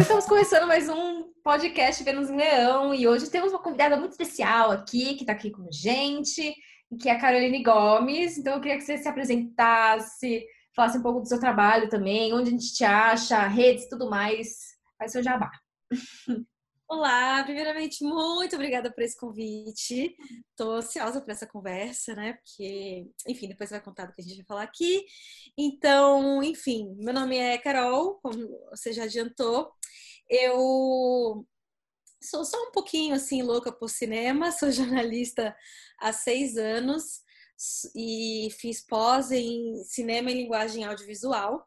Então estamos começando mais um podcast Vênus em Leão e hoje temos uma convidada muito especial aqui, que está aqui com a gente, que é a Caroline Gomes. Então eu queria que você se apresentasse, falasse um pouco do seu trabalho também, onde a gente te acha, redes tudo mais. Faz seu jabá. Olá, primeiramente, muito obrigada por esse convite. Estou ansiosa por essa conversa, né? Porque, enfim, depois você vai contar do que a gente vai falar aqui. Então, enfim, meu nome é Carol, como você já adiantou. Eu sou só um pouquinho assim louca por cinema, sou jornalista há seis anos e fiz pós em cinema e linguagem audiovisual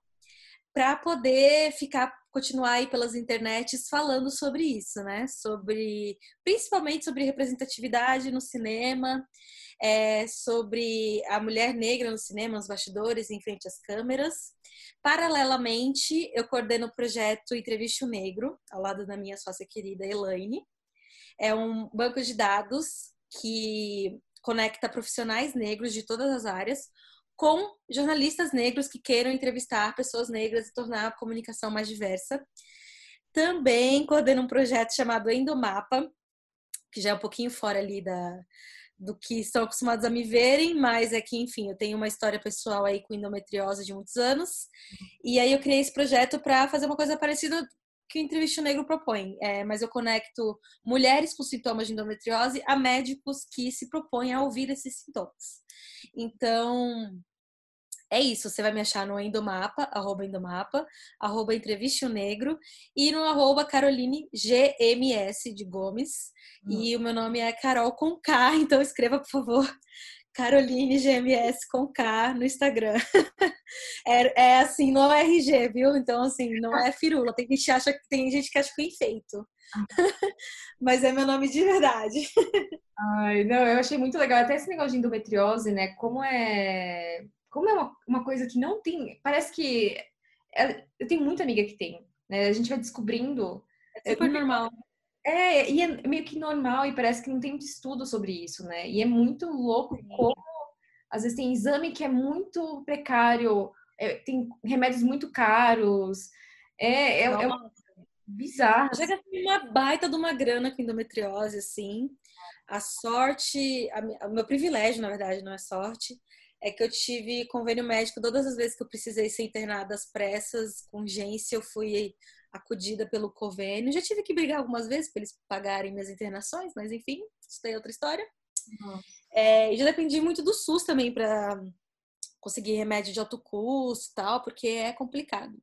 para poder ficar continuar aí pelas internets falando sobre isso, né? Sobre principalmente sobre representatividade no cinema, é, sobre a mulher negra no cinema, nos bastidores, em frente às câmeras. Paralelamente, eu coordeno o projeto Entrevista o Negro, ao lado da minha sócia querida Elaine. É um banco de dados que conecta profissionais negros de todas as áreas com jornalistas negros que queiram entrevistar pessoas negras e tornar a comunicação mais diversa. Também coordeno um projeto chamado Endomapa, que já é um pouquinho fora ali da, do que estão acostumados a me verem, mas é que, enfim, eu tenho uma história pessoal aí com endometriose de muitos anos. E aí eu criei esse projeto para fazer uma coisa parecida que o Entrevista Negro propõe. É, mas eu conecto mulheres com sintomas de endometriose a médicos que se propõem a ouvir esses sintomas. Então, é isso, você vai me achar no Endomapa, arroba Endomapa, arroba Entrevista o Negro e no arroba Caroline GMS de Gomes. Hum. E o meu nome é Carol com K, então escreva, por favor, Caroline GMS com K no Instagram. é, é, assim, no RG, viu? Então, assim, não é firula. Tem gente que acha, tem gente que acha que é enfeito. Mas é meu nome de verdade. Ai, não, eu achei muito legal. Até esse negócio de endometriose, né? Como é como é uma, uma coisa que não tem. Parece que. É, eu tenho muita amiga que tem, né? A gente vai descobrindo. É super é, normal. É, e é meio que normal, e parece que não tem muito estudo sobre isso, né? E é muito louco Sim. como às vezes tem exame que é muito precário, é, tem remédios muito caros. É, é, é bizarro. Já gastei uma baita de uma grana com endometriose, assim. A sorte, a, o meu privilégio, na verdade, não é sorte, é que eu tive convênio médico todas as vezes que eu precisei ser internada às pressas, com urgência, eu fui acudida pelo convênio. Já tive que brigar algumas vezes para eles pagarem minhas internações, mas enfim, isso daí é outra história. Uhum. É, e já dependi muito do SUS também para conseguir remédio de alto custo e tal, porque é complicado.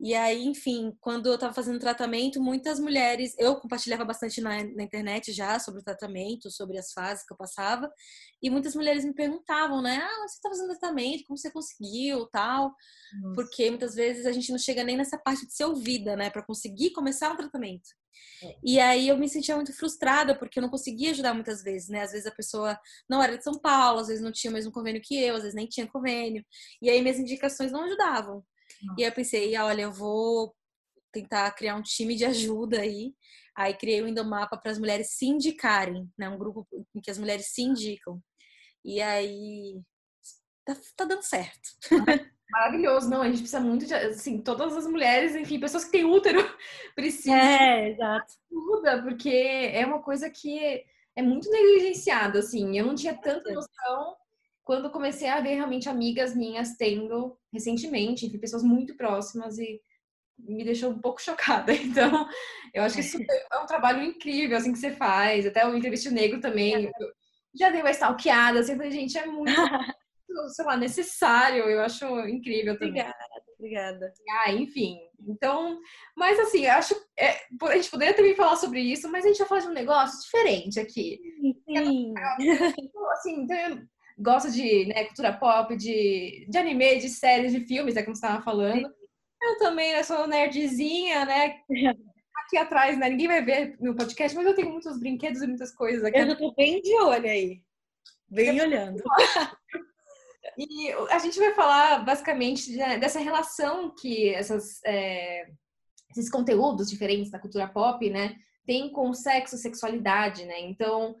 E aí, enfim, quando eu estava fazendo tratamento, muitas mulheres, eu compartilhava bastante na, na, internet já sobre o tratamento, sobre as fases que eu passava, e muitas mulheres me perguntavam, né? Ah, você está fazendo tratamento, como você conseguiu, tal? Nossa. Porque muitas vezes a gente não chega nem nessa parte de ser ouvida, né, para conseguir começar um tratamento. É. E aí eu me sentia muito frustrada porque eu não conseguia ajudar muitas vezes, né? Às vezes a pessoa não era de São Paulo, às vezes não tinha o mesmo convênio que eu, às vezes nem tinha convênio. E aí minhas indicações não ajudavam. E aí eu pensei, olha, eu vou tentar criar um time de ajuda aí. Aí criei o Indomapa para as mulheres se indicarem, né? Um grupo em que as mulheres se indicam. E aí tá, tá dando certo. Maravilhoso, não, a gente precisa muito de, assim, todas as mulheres, enfim, pessoas que têm útero precisam é, exato. ajuda, porque é uma coisa que é muito negligenciada, assim, eu não tinha tanta noção quando comecei a ver realmente amigas minhas tendo recentemente, enfim, pessoas muito próximas e me deixou um pouco chocada. Então, eu acho que isso é um trabalho incrível, assim, que você faz. Até o Entrevista Negro também. Já dei uma stalkeada, assim, falei, gente, é muito, sei lá, necessário. Eu acho incrível também. Obrigada, obrigada. Ah, enfim. Então, mas assim, eu acho. É, a gente poderia também falar sobre isso, mas a gente já faz um negócio diferente aqui. Sim. Assim, então, gosta de né, cultura pop, de, de anime, de séries, de filmes, é como você estava falando. Eu também né, sou nerdzinha, né? Aqui atrás, né? Ninguém vai ver no podcast, mas eu tenho muitos brinquedos e muitas coisas aqui. Eu tô bem de olho aí. Bem olhando. E a gente vai falar basicamente dessa relação que essas, é, esses conteúdos diferentes da cultura pop, né, tem com sexo, sexualidade, né? Então,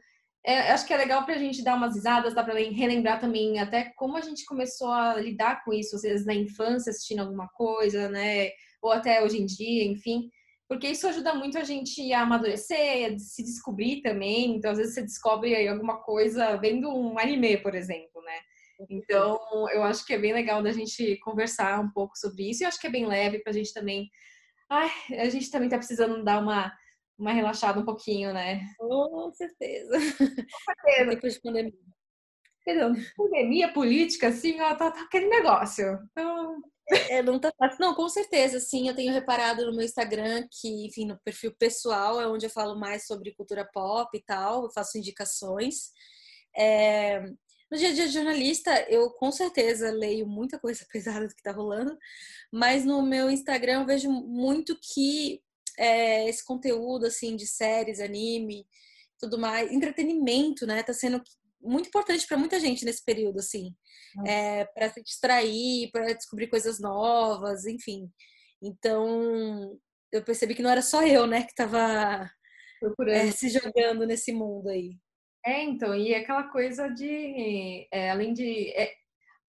é, acho que é legal para a gente dar umas risadas, dá para relembrar também até como a gente começou a lidar com isso, às vezes na infância assistindo alguma coisa, né? Ou até hoje em dia, enfim. porque isso ajuda muito a gente a amadurecer, a se descobrir também. Então, às vezes você descobre aí alguma coisa vendo um anime, por exemplo, né? Então, eu acho que é bem legal da gente conversar um pouco sobre isso. E eu acho que é bem leve pra gente também. Ai, a gente também tá precisando dar uma, uma relaxada um pouquinho, né? Com certeza. Com certeza. Depois de pandemia. Perdão, pandemia política, assim, ó, tá, tá aquele negócio. Então, é, não tá fácil. Não, com certeza, sim. Eu tenho reparado no meu Instagram que, enfim, no perfil pessoal é onde eu falo mais sobre cultura pop e tal, eu faço indicações. É... No dia a dia de jornalista, eu com certeza leio muita coisa pesada do que tá rolando, mas no meu Instagram eu vejo muito que é, esse conteúdo, assim, de séries, anime, tudo mais, entretenimento, né, tá sendo muito importante para muita gente nesse período, assim, é, para se distrair, para descobrir coisas novas, enfim. Então, eu percebi que não era só eu, né, que estava é, se jogando nesse mundo aí. É, então, e é aquela coisa de, é, além de, é,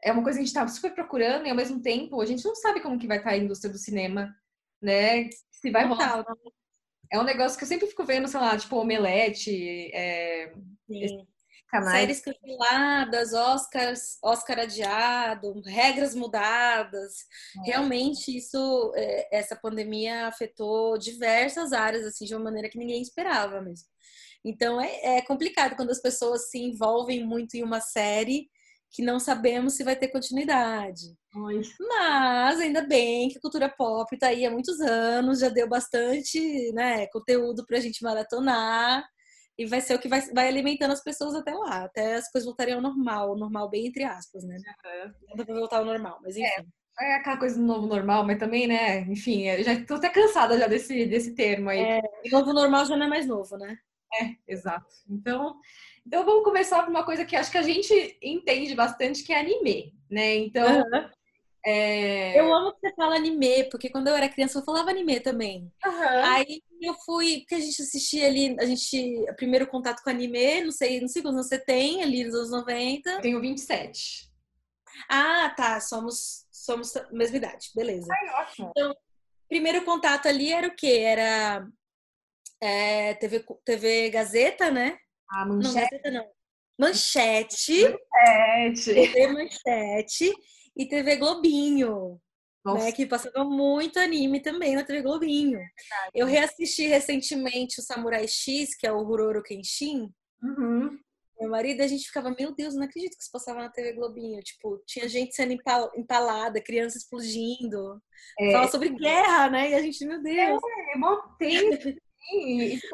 é uma coisa que a gente estava super procurando e ao mesmo tempo a gente não sabe como que vai estar a indústria do cinema, né? Se vai rolar. É um negócio que eu sempre fico vendo, sei lá, tipo Omelete, é, canais. Séries canceladas, Oscars, Oscar adiado, regras mudadas. É. Realmente isso, é, essa pandemia afetou diversas áreas assim de uma maneira que ninguém esperava mesmo. Então é, é complicado quando as pessoas se envolvem muito em uma série que não sabemos se vai ter continuidade. Mas ainda bem que a cultura pop está aí há muitos anos, já deu bastante né, conteúdo para a gente maratonar e vai ser o que vai, vai alimentando as pessoas até lá, até as coisas voltarem ao normal, normal bem entre aspas, né? Uhum. Não dá pra voltar ao normal, mas é, enfim. É, é aquela coisa do novo normal, mas também, né? Enfim, já tô até cansada já desse, desse termo aí. É, novo normal já não é mais novo, né? É, exato. Então, então vamos começar por uma coisa que acho que a gente entende bastante, que é anime, né? Então, uhum. É... Eu amo que você fala anime, porque quando eu era criança eu falava anime também. Uhum. Aí eu fui, porque a gente assistia ali, a gente, primeiro contato com anime, não sei, não sei quantos você tem, ali nos anos 90. Eu tenho 27. Ah, tá, somos, somos mesma idade, beleza. Ai, ótimo. Então, primeiro contato ali era o quê? Era é, TV, TV Gazeta, né? Ah, manchete. Não, não. Manchete. Manchete. TV Manchete e TV Globinho. Né, que passava muito anime também na TV Globinho. É eu reassisti recentemente o Samurai X, que é o Huroro Kenshin. Uhum. Meu marido, a gente ficava, meu Deus, não acredito que isso passava na TV Globinho. Tipo, tinha gente sendo empalada, criança explodindo. É. Fala sobre guerra, né? E a gente, meu Deus. É, é bom tempo.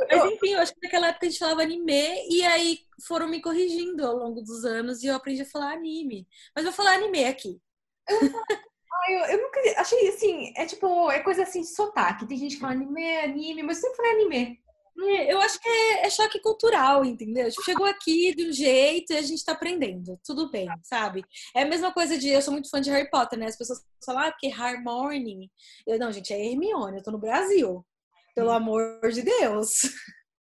Mas enfim, eu acho que naquela época a gente falava anime e aí foram me corrigindo ao longo dos anos e eu aprendi a falar anime. Mas vou falar anime aqui. Ah, eu, eu nunca achei assim, é tipo, é coisa assim de sotaque. Tem gente que fala anime, anime, mas eu sempre falei anime. É, eu acho que é, é, choque cultural, entendeu? Tipo, chegou aqui de um jeito e a gente tá aprendendo. Tudo bem, sabe? É a mesma coisa de. Eu sou muito fã de Harry Potter, né? As pessoas falam, ah, porque Harmony. Eu, não, gente, é Hermione, eu tô no Brasil. Pelo amor de Deus.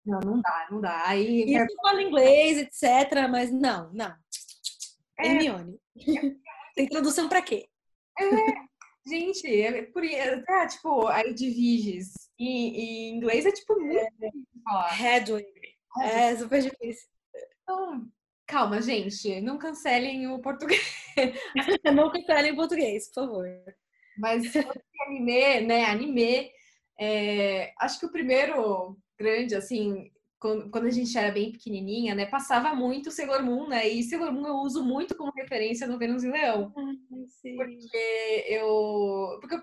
Não, não dá, não dá. Aí. Isso fala inglês, etc. Mas não, não. É. Hermione. Tem tradução pra quê? É, gente, é por é, tipo, aí de Viges. Em, em inglês é tipo muito é. difícil falar. Hedwig. É super difícil. Então, calma, gente. Não cancelem o português. não cancelem o português, por favor. Mas anime, né? Anime. É, acho que o primeiro grande, assim, quando, a gente era bem pequenininha, né, passava muito Sailor Moon, né? E Sailor Moon eu uso muito como referência no Vênus e Leão. Ai, porque eu. Porque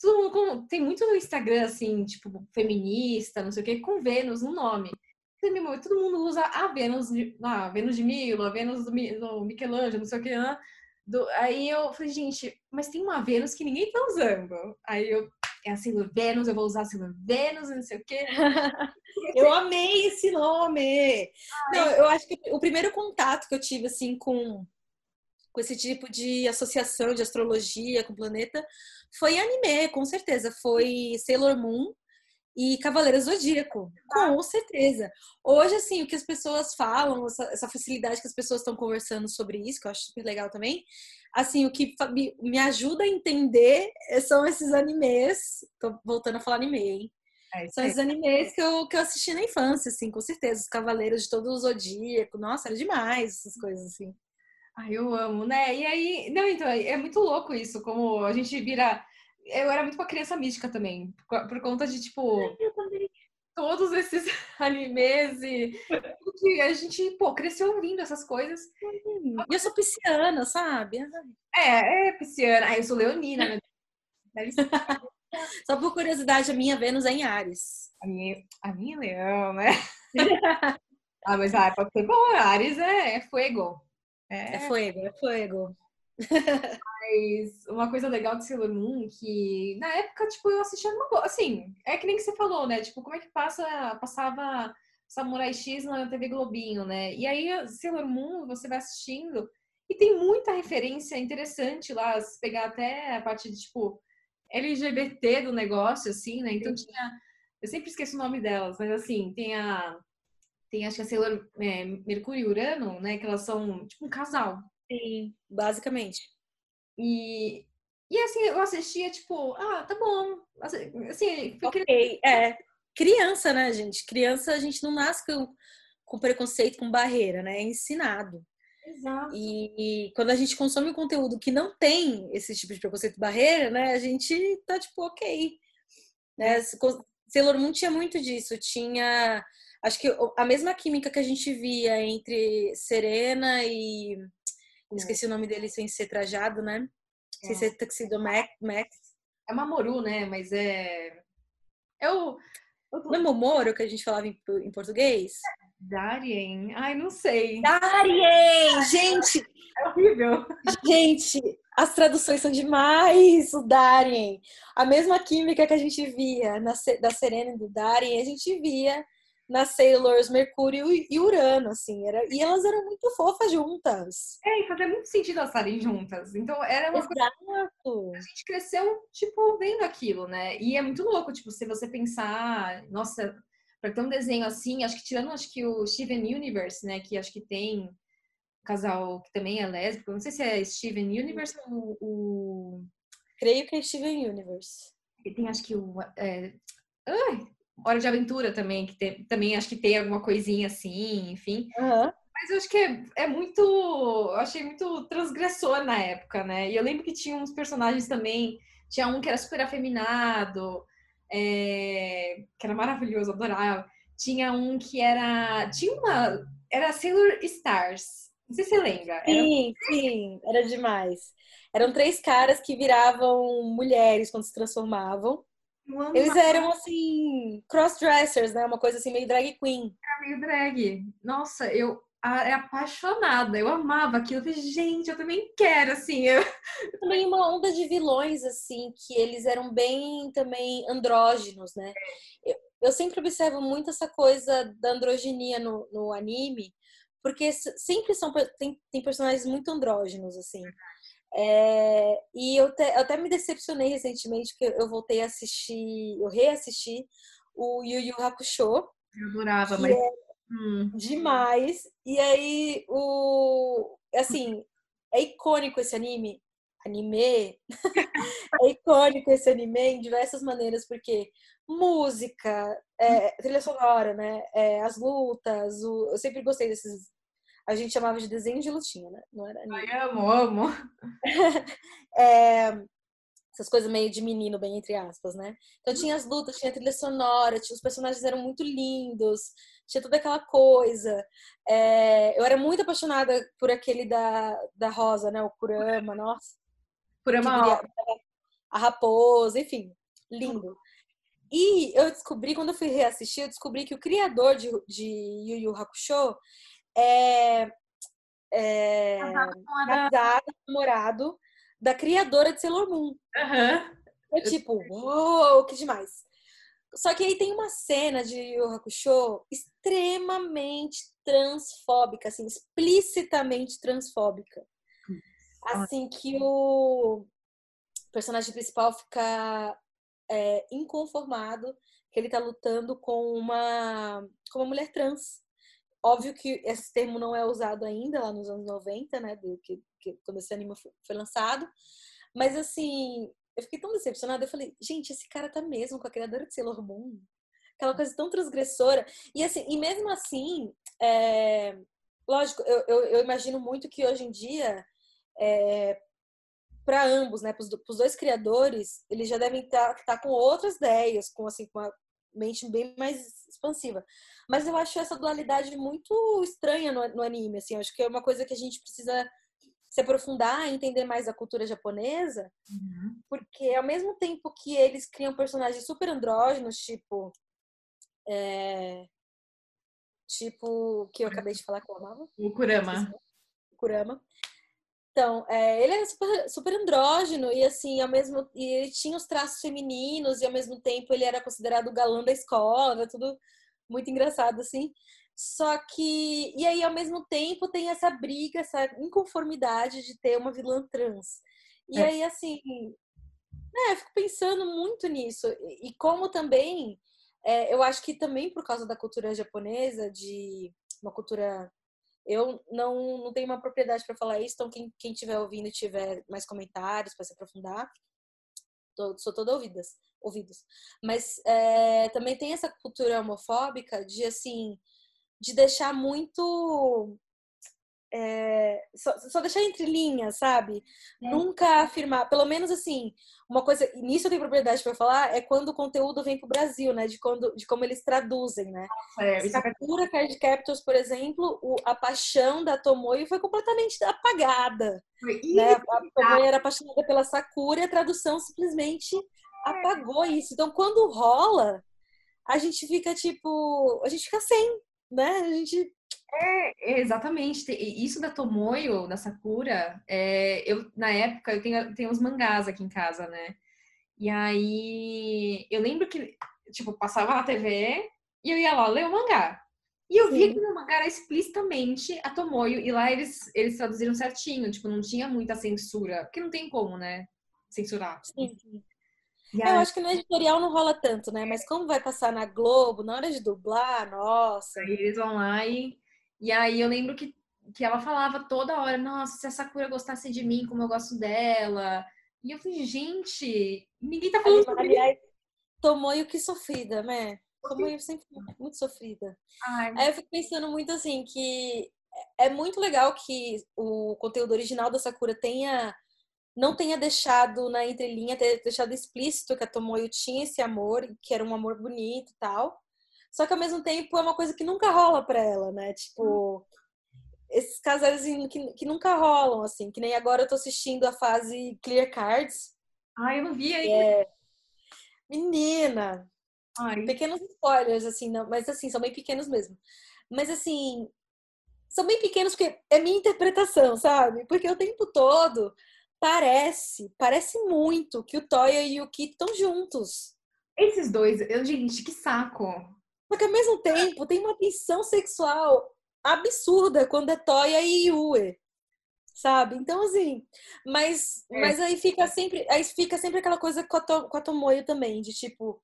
todo mundo tem muito no Instagram, assim, tipo, feminista, não sei o que, com Vênus no nome. Todo mundo usa a Vênus, a Vênus de Milo, a Vênus do, do Michelangelo, não sei o que, né? Do, aí eu falei, gente, mas tem uma Vênus que ninguém tá usando. Aí eu é a Sailor Venus, eu vou usar a Sailor Venus, não sei o quê. eu amei esse nome! Não, eu acho que o primeiro contato que eu tive, assim, com, com esse tipo de associação de astrologia com o planeta foi anime, com certeza. Foi Sailor Moon e Cavaleiro Zodíaco, com certeza. Hoje, assim, o que as pessoas falam, essa, essa facilidade que as pessoas estão conversando sobre isso, que eu acho super legal também, assim, o que me ajuda a entender são esses animes. Tô voltando a falar anime, hein? É, São os animes que eu, que eu assisti na infância, assim, com certeza. Os Cavaleiros de todo o Zodíaco. Nossa, era demais essas coisas, assim. Ai, eu amo, né? E aí, não, então, é muito louco isso, como a gente vira. Eu era muito uma criança mística também, por, conta de, tipo. Todos esses animes e que a gente, pô, cresceu ouvindo essas coisas. E eu sou pisciana, sabe? É, é pisciana. Ah, eu sou leonina, né? Só por curiosidade, a minha Vênus é em Ares. A minha, a minha leão, né? ah, mas ah, pode ser bom. Ares é, é fuego. É, é fuego, é fuego. Mas uma coisa legal de Sailor Moon que na época, tipo, eu assistia uma boa. Assim, é que nem que você falou, né? Tipo, como é que passa, passava Samurai X na TV Globinho, né? E aí, Sailor Moon, você vai assistindo e tem muita referência interessante lá, se pegar até a parte de, tipo, LGBT do negócio, assim, né? Então tinha. Eu sempre esqueço o nome delas, mas assim, tem a. Tem acho que a Sailor é, Mercúrio e Urano, né? Que elas são tipo um casal. Sim, basicamente. E, e assim, eu assistia, tipo, ah, tá bom. Assim, ok, é. Criança, né, gente? Criança, a gente não nasce com, com preconceito, com barreira, né? É ensinado. Exato. E, e, quando a gente consome um conteúdo que não tem esse tipo de preconceito barreira, né, a gente tá tipo, ok. Né? Sailor Moon tinha muito disso, tinha acho que a mesma química que a gente via entre Serena e é. Esqueci o nome dele sem ser trajado, né? Sem é. ser Tuxedo Max. É Mamoru, né? Mas é. Eu. Não é Momoro que a gente falava em, em português? Darien? Ai, não sei. Darien! Gente! É horrível. Gente, as traduções são demais, o Darien. A mesma química que a gente via na, da Serena e do Darien, a gente via nas Sailors Mercúrio e Urano, assim. Era, e elas eram muito fofas juntas. É, e fazia muito sentido elas estarem juntas. Então, era uma Exato. coisa... A gente cresceu, tipo, vendo aquilo, né? E é muito louco, tipo, se você pensar... Nossa, para ter um desenho assim, acho que tirando acho que o Steven Universe, né, que acho que tem um casal que também é lésbico, não sei se é Steven Universe ou o creio que é Steven Universe. E tem acho que o é... Ai, Hora de Aventura também, que tem, também acho que tem alguma coisinha assim, enfim. Uhum. Mas eu acho que é, é muito. Eu achei muito transgressor na época, né? E eu lembro que tinha uns personagens também. Tinha um que era super afeminado, é, que era maravilhoso, adorava. Tinha um que era. Tinha uma. Era Sailor Stars. Não sei se você lembra. Sim, era... sim, era demais. Eram três caras que viravam mulheres quando se transformavam. Eles eram assim, cross-dressers, né? Uma coisa assim, meio drag queen. Era meio drag. Nossa, eu é apaixonada. Eu amava aquilo. Eu falei, gente, eu também quero, assim. Eu... Também uma onda de vilões, assim, que eles eram bem também andrógenos, né? Eu, eu sempre observo muito essa coisa da androginia no, no anime, porque sempre são tem, tem personagens muito andrógenos, assim. É, e eu, te, eu, até me decepcionei recentemente, porque eu voltei a assistir, eu reassisti o Yu Yu Hakusho. Eu adorava, mas. É hum. Demais. E aí, o. Assim, é icônico esse anime. Anime. é icônico esse anime em diversas maneiras, porque música, é, trilha sonora, né? É, as lutas, o, eu sempre gostei desses a gente chamava de desenho de lutinha, né? Não era anime. Ai, amo, amo. é, essas coisas meio de menino, bem entre aspas, né? Então tinha as lutas, tinha a trilha sonora, tinha, os personagens eram muito lindos, tinha toda aquela coisa. É, eu era muito apaixonada por aquele da, da Rosa, né? O Kurama, nossa. Kurama. A raposa, enfim, lindo. E eu descobri, quando eu fui reassistir, eu descobri que o criador de, de Yu Yu Hakusho é, é casado, namorado da criadora de Sailor Moon. Uhum. É tipo, uou, que demais. Só que aí tem uma cena de Yu Hakusho extremamente transfóbica, assim, explicitamente transfóbica. Assim que o personagem principal fica é, inconformado que ele tá lutando com uma, com uma mulher trans. Óbvio que esse termo não é usado ainda lá nos anos 90, né? Do que, que quando esse anime foi, lançado. Mas assim, eu fiquei tão decepcionada. Eu falei, gente, esse cara tá mesmo com a criadora de Sailor Moon. aquela coisa tão transgressora. E assim, e mesmo assim, é... lógico, eu, eu, eu, imagino muito que hoje em dia, é... para ambos, né, para os dois criadores, eles já devem estar tá, tá com outras ideias, com assim, com uma mente bem mais expansiva. Mas eu acho essa dualidade muito estranha no, no anime, assim, acho que é uma coisa que a gente precisa se aprofundar e entender mais a cultura japonesa, uhum. porque ao mesmo tempo que eles criam personagens super andrógenos, tipo. É, tipo, que eu acabei de falar que eu amava. O Kurama. Kurama. Então, é, ele é super, super, andrógeno e assim, ao mesmo e ele tinha os traços femininos e ao mesmo tempo ele era considerado o galã da escola, tudo muito engraçado assim. Só que. E aí, ao mesmo tempo, tem essa briga, essa inconformidade de ter uma vilã trans. E é. aí, assim. É, eu fico pensando muito nisso. E, como também. É, eu acho que também por causa da cultura japonesa, de uma cultura. Eu não, não tenho uma propriedade para falar isso, então quem, quem tiver ouvindo tiver mais comentários para se aprofundar, tô, sou toda ouvidas, ouvidos. Mas é, também tem essa cultura homofóbica de assim de deixar muito. É, só, só, deixar entre linhas, sabe? É. Nunca afirmar, pelo menos assim, uma coisa, nisso eu tenho propriedade para falar, é quando o conteúdo vem pro Brasil, né? De, quando, de como eles traduzem, né? É, Sakura é... Card Captors, por exemplo, o, a paixão da Tomoyo foi completamente apagada. Né? A Tomoyo era apaixonada pela Sakura e a tradução simplesmente. Apagou isso. Então, quando rola, a gente fica tipo, a gente fica sem, né? A gente. É, exatamente. Isso da Tomoyo, da Sakura, é, eu, na época, eu tenho, tenho uns mangás aqui em casa, né? E aí, eu lembro que, tipo, passava na TV e eu ia lá ler o mangá. E eu vi que no mangá era explicitamente a Tomoyo, e lá eles, eles traduziram certinho, tipo, não tinha muita censura, porque não tem como, né? Censurar. Sim, sim. Eu acho que no editorial não rola tanto, né? Mas como vai passar na Globo, na hora de dublar, nossa. Aí eles vão lá e. E aí eu lembro que, que ela falava toda hora, nossa, se a Sakura gostasse de mim como eu gosto dela. E eu falei, gente, ninguém tá falando sobre Aliás, Tomoyo que sofrida, né? Tomoyo sempre muito sofrida. Ai. Aí eu fico pensando muito assim, que é muito legal que o conteúdo original da Sakura tenha não tenha deixado na entrelinha, ter deixado explícito que a Tomoyo tinha esse amor, que era um amor bonito e tal. Só que ao mesmo tempo é uma coisa que nunca rola pra ela, né? Tipo, esses casais que, que nunca rolam, assim. Que nem agora eu tô assistindo a fase Clear Cards. Ah, eu não vi aí. É... Menina! Ai. Pequenos spoilers, assim, não, mas assim, são bem pequenos mesmo. Mas assim, são bem pequenos porque é minha interpretação, sabe? Porque o tempo todo parece, parece muito que o Toya e o Kit estão juntos. Esses dois, eu, gente, que saco. Só que ao mesmo tempo tem uma tensão sexual absurda quando é Toya e Yue. Sabe? Então, assim, mas, é. mas aí fica sempre. Aí fica sempre aquela coisa com a, to, com a Tomoyo também, de tipo,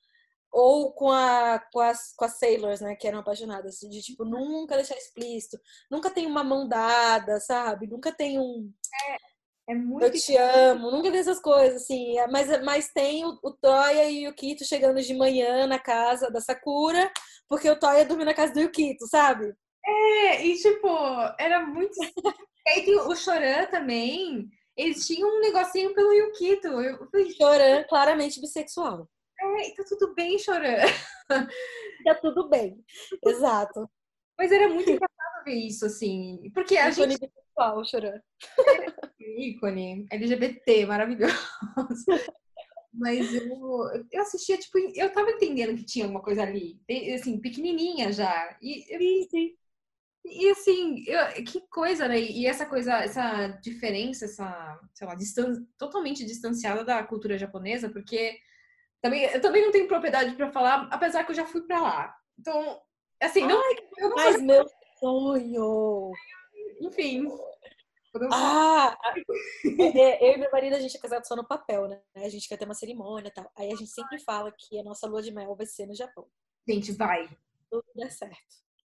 ou com, a, com, as, com as Sailors, né, que eram apaixonadas, de tipo, nunca deixar explícito, nunca tem uma mão dada, sabe? Nunca tem um. É é muito. Eu te amo, nunca vi essas coisas, assim. Mas, mas tem o, o Toya e o Yukito chegando de manhã na casa da Sakura, porque o Toya dormiu na casa do Yukito, sabe? É, e tipo, era muito. e aí tem o Choran também. Eles tinham um negocinho pelo Yukito. Eu Choran, claramente bissexual. É, tá tudo bem, Choran. tá tudo bem, exato. Mas era muito engraçado isso, assim. Porque a gente. Bissexual, Choran. ícone LGBT, maravilhoso. Mas eu, eu assistia, tipo, eu tava entendendo que tinha alguma coisa ali, assim, pequenininha já. E, sim, sim. E assim, eu, que coisa, né? E essa coisa, essa diferença, essa, sei lá, distan totalmente distanciada da cultura japonesa, porque também, eu também não tenho propriedade para falar, apesar que eu já fui para lá. Então, assim, não, Ai, eu não Mas meu sonho! Enfim, ah! É, é, eu e meu marido, a gente é casado só no papel, né? A gente quer ter uma cerimônia e tal. Aí a gente sempre fala que a nossa lua de mel vai ser no Japão. Gente, vai. Tudo dá certo.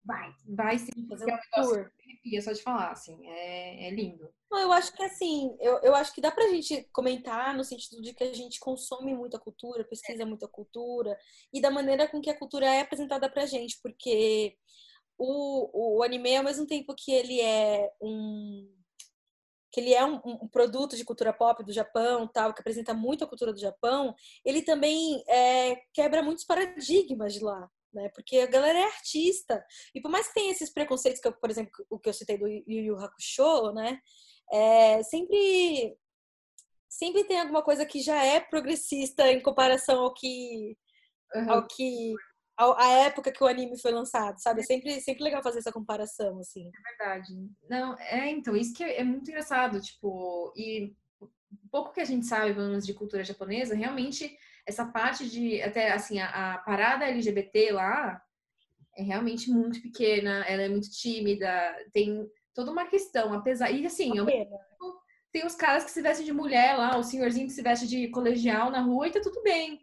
vai, vai sim. Fazer um tour. Arrepia só de falar, assim, é, é lindo. Eu acho que assim, eu, eu acho que dá pra gente comentar no sentido de que a gente consome muita cultura, pesquisa muita cultura, e da maneira com que a cultura é apresentada pra gente, porque o, o anime, ao mesmo tempo que ele é um que ele é um, um, produto de cultura pop do Japão, tal, que apresenta muito a cultura do Japão, ele também é, quebra muitos paradigmas de lá, né? Porque a galera é artista. E por mais que tenha esses preconceitos, que eu, por exemplo, o que eu citei do Yu Yu Hakusho, né? É, sempre sempre tem alguma coisa que já é progressista em comparação ao que uhum. ao que a, época que o anime foi lançado, sabe? É sempre, sempre legal fazer essa comparação, assim. É verdade. Não, é, então, isso que é muito engraçado, tipo, e pouco que a gente sabe, pelo menos, de cultura japonesa, realmente, essa parte de, até, assim, a, a parada LGBT lá é realmente muito pequena, ela é muito tímida, tem toda uma questão, apesar, e assim, eu, tem os caras que se vestem de mulher lá, o senhorzinho que se veste de colegial na rua e tá tudo bem.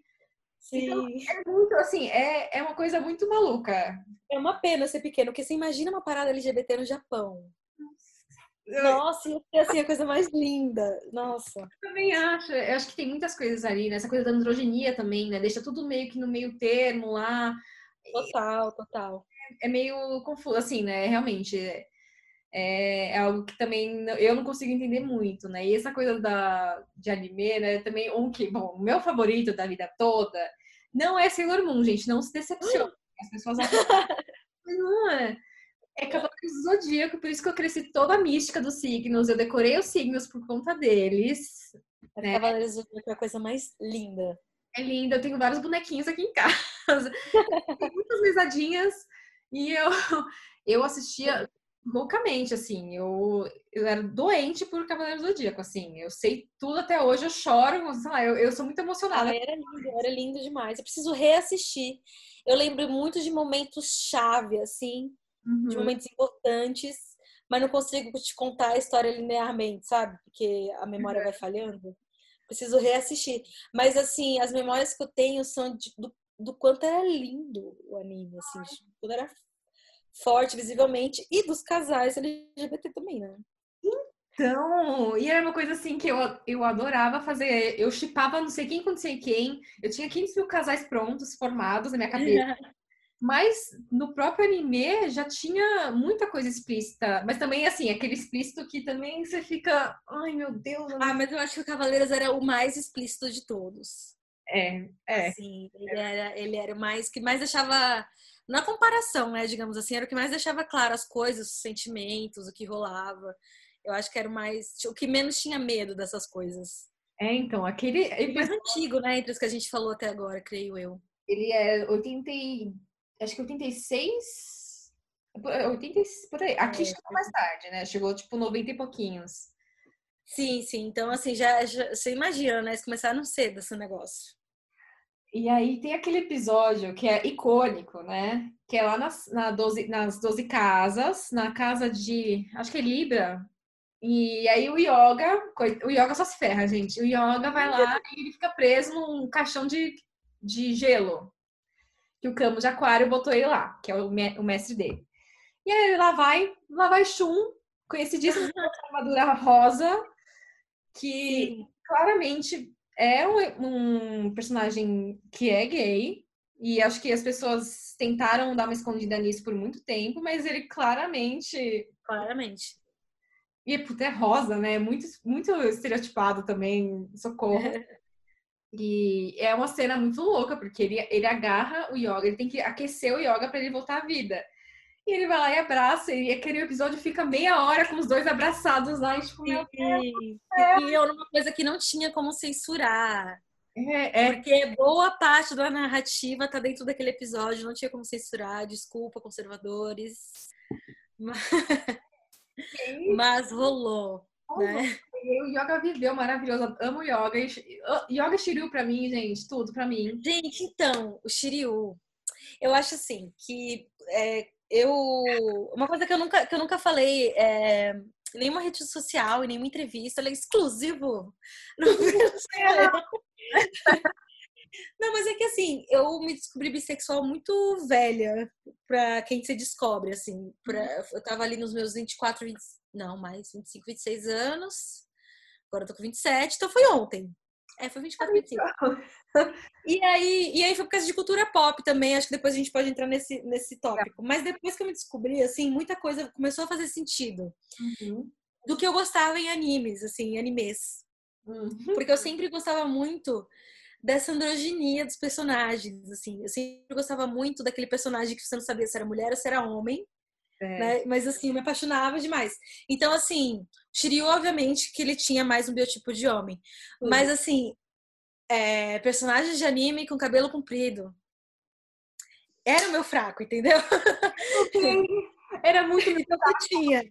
Então, Sim. Então, é muito assim, é, é uma coisa muito maluca. É uma pena ser pequeno, porque você imagina uma parada LGBT no Japão. Nossa, ia ser assim a coisa mais linda. Nossa. Eu também acho. Eu acho que tem muitas coisas ali, né? Essa coisa da androgenia também, né? Deixa tudo meio que no meio termo lá. Total, total. É, é meio confuso, assim, né? Realmente. É, é, algo que também eu não consigo entender muito, né? E essa coisa da, de anime, né? Também um que, bom, o meu favorito da vida toda não é Sailor Moon, gente, não se decepcione. As pessoas acham não é. É Cavaleiros do Zodíaco, por isso que eu cresci toda a mística dos signos. Eu decorei os signos por conta deles. Né? Cavaleiros do Zodíaco é a coisa mais linda. É linda, eu tenho vários bonequinhos aqui em casa. Tem muitas mesadinhas. E eu, eu assistia loucamente, assim. Eu, eu era doente por Cavaleiros do Zodíaco, assim. Eu sei tudo até hoje, eu choro, sei lá, eu, eu sou muito emocionada. Ah, era lindo, era lindo demais. Eu preciso reassistir. Eu lembro muito de momentos chave, assim, uhum. de momentos importantes, mas não consigo te contar a história linearmente, sabe? Porque a memória uhum. vai falhando. Preciso reassistir. Mas, assim, as memórias que eu tenho são de, do, do quanto era lindo o anime, assim, quando era forte, visivelmente, e dos casais LGBT também, né? Então, e era uma coisa assim que eu, eu adorava fazer. Eu chipava não sei quem com não sei quem. Eu tinha 15 mil casais prontos, formados na minha cabeça. Mas no próprio anime já tinha muita coisa explícita. Mas também, assim, aquele explícito que também você fica. Ai, meu Deus. Ah, mas eu acho que o Cavaleiros era o mais explícito de todos. É, é. Assim, ele era, ele era o mais que mais deixava na comparação, né, digamos assim, era o que mais deixava claro as coisas, os sentimentos, o que rolava. Eu acho que era o mais, o que menos tinha medo dessas coisas. É, então, aquele é mais antigo, né, entre os que a gente falou até agora, creio eu. Ele é 80 acho que 86 80 por aí. Aqui é, chegou mais tarde, né? Chegou tipo 90 e pouquinhos. Sim, sim. Então, assim, já, já você imagina, né? Eles começaram cedo esse negócio. E aí tem aquele episódio que é icônico, né? Que é lá nas, na 12, nas 12 casas, na casa de, acho que é Libra. E aí o Yoga, o Yoga só se ferra, gente. O Yoga vai lá e ele fica preso num caixão de, de gelo. Que o Camo de Aquário botou ele lá, que é o, me, o mestre dele. E aí lá vai, lá vai Shun, conhecidíssimo com armadura rosa, que Sim. claramente é um, um personagem que é gay, e acho que as pessoas tentaram dar uma escondida nisso por muito tempo, mas ele claramente. Claramente. E puta, é rosa, né? Muito, muito estereotipado também, socorro. e é uma cena muito louca, porque ele, ele agarra o yoga, ele tem que aquecer o yoga para ele voltar à vida. E ele vai lá e abraça, e aquele episódio fica meia hora com os dois abraçados lá, e tipo, meu Deus. E era uma coisa que não tinha como censurar. É, é. Porque boa parte da narrativa tá dentro daquele episódio, não tinha como censurar, desculpa, conservadores. Mas, Mas rolou. Né? O yoga viveu maravilhoso. Amo yoga. Yoga Shiryu pra mim, gente, tudo pra mim. Gente, então, o Shiryu, eu acho assim que é, eu uma coisa que eu nunca que eu nunca falei é, em nenhuma rede social, em nenhuma entrevista, ele é exclusivo Não, mas é que assim, eu me descobri bissexual muito velha. pra quem você descobre, assim. Pra, eu tava ali nos meus 24, 20, não, mais 25, 26 anos. Agora eu tô com 27, então foi ontem. É, foi 24, 25. E aí, e aí foi por causa de cultura pop também. Acho que depois a gente pode entrar nesse, nesse tópico. Mas depois que eu me descobri, assim, muita coisa começou a fazer sentido. Uhum. Do que eu gostava em animes, assim, em animes. Uhum. Porque eu sempre gostava muito dessa androginia dos personagens, assim. Eu sempre gostava muito daquele personagem que você não sabia se era mulher ou se era homem. É. Né? Mas assim, eu me apaixonava demais. Então, assim, Shiryu, obviamente, que ele tinha mais um biotipo de homem. Uhum. Mas assim, é, personagens de anime com cabelo comprido. Era o meu fraco, entendeu? Era muito Então você tinha.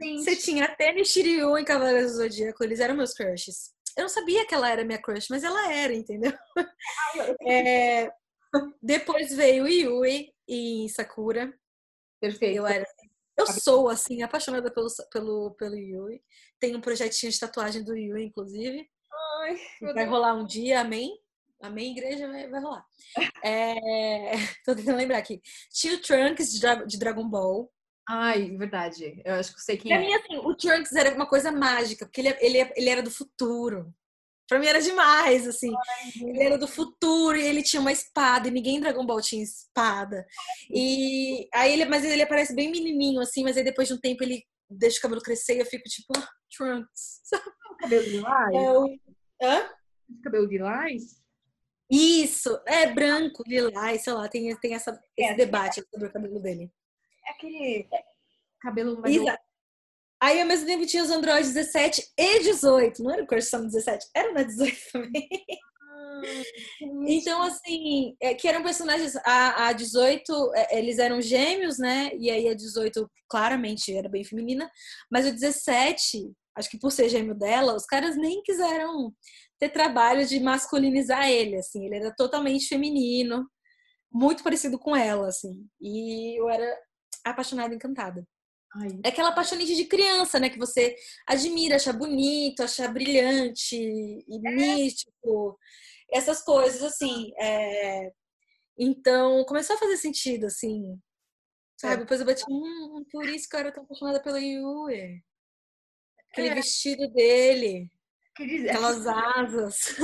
Você tinha Atena e Shiryu em Cavaleiros do Zodíaco, eles eram meus crushes. Eu não sabia que ela era minha crush, mas ela era, entendeu? É, depois veio Yui e Sakura. Perfeito. Eu era. Eu sou, assim, apaixonada pelo, pelo, pelo Yui. Tem um projetinho de tatuagem do Yui, inclusive. Ai, Vai rolar um dia, amém? Amém, igreja, vai, vai rolar. É... Tô tentando lembrar aqui. Tinha o Trunks de, Dra- de Dragon Ball. Ai, verdade. Eu acho que eu sei quem Pra é. mim, assim, o Trunks era uma coisa mágica, porque ele, ele, ele era do futuro. Pra mim era demais, assim. Ele era do futuro e ele tinha uma espada, e ninguém em Dragon Ball tinha espada. E aí ele, mas ele aparece bem menininho, assim, mas aí depois de um tempo ele deixa o cabelo crescer e eu fico tipo, ah, Trunks. Cabelo de lilás? É o... Hã? Cabelo de lilás? Isso, é branco, lilás, sei lá, tem, tem essa, esse É. debate sobre o cabelo dele. É aquele cabelo mais... Exato. Aí ao mesmo tempo tinha os androides 17 e 18. Não era o Corção 17, era na 18 também. Então, assim, é, que eram personagens. A, a 18, é, eles eram gêmeos, né? E aí a 18 claramente era bem feminina. Mas o 17, acho que por ser gêmeo dela, os caras nem quiseram ter trabalho de masculinizar ele, assim. Ele era totalmente feminino, muito parecido com ela, assim. E eu era apaixonada, encantada. Ai, É aquela paixonite de criança, né? Que você admira, acha bonito, acha brilhante e místico. Essas coisas, assim. é, Então, começou a fazer sentido, assim. Sabe? É. Depois eu bati, hum, por isso que eu era tão apaixonada pelo Yui. Aquele É. vestido dele, aquelas asas.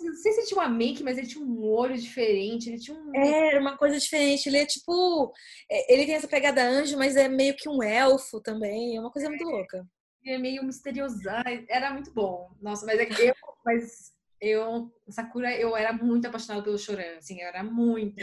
Não sei se ele tinha uma make, mas ele tinha um olho diferente. Ele tinha um... É, Era uma coisa diferente. Ele é tipo. é, Ele tem essa pegada anjo, mas é meio que um elfo também. É uma coisa muito louca. Ele é meio misterioso. Era muito bom. Nossa, mas é que eu... Mas eu... Sakura, eu era muito apaixonada pelo Choran. Assim, eu era muito.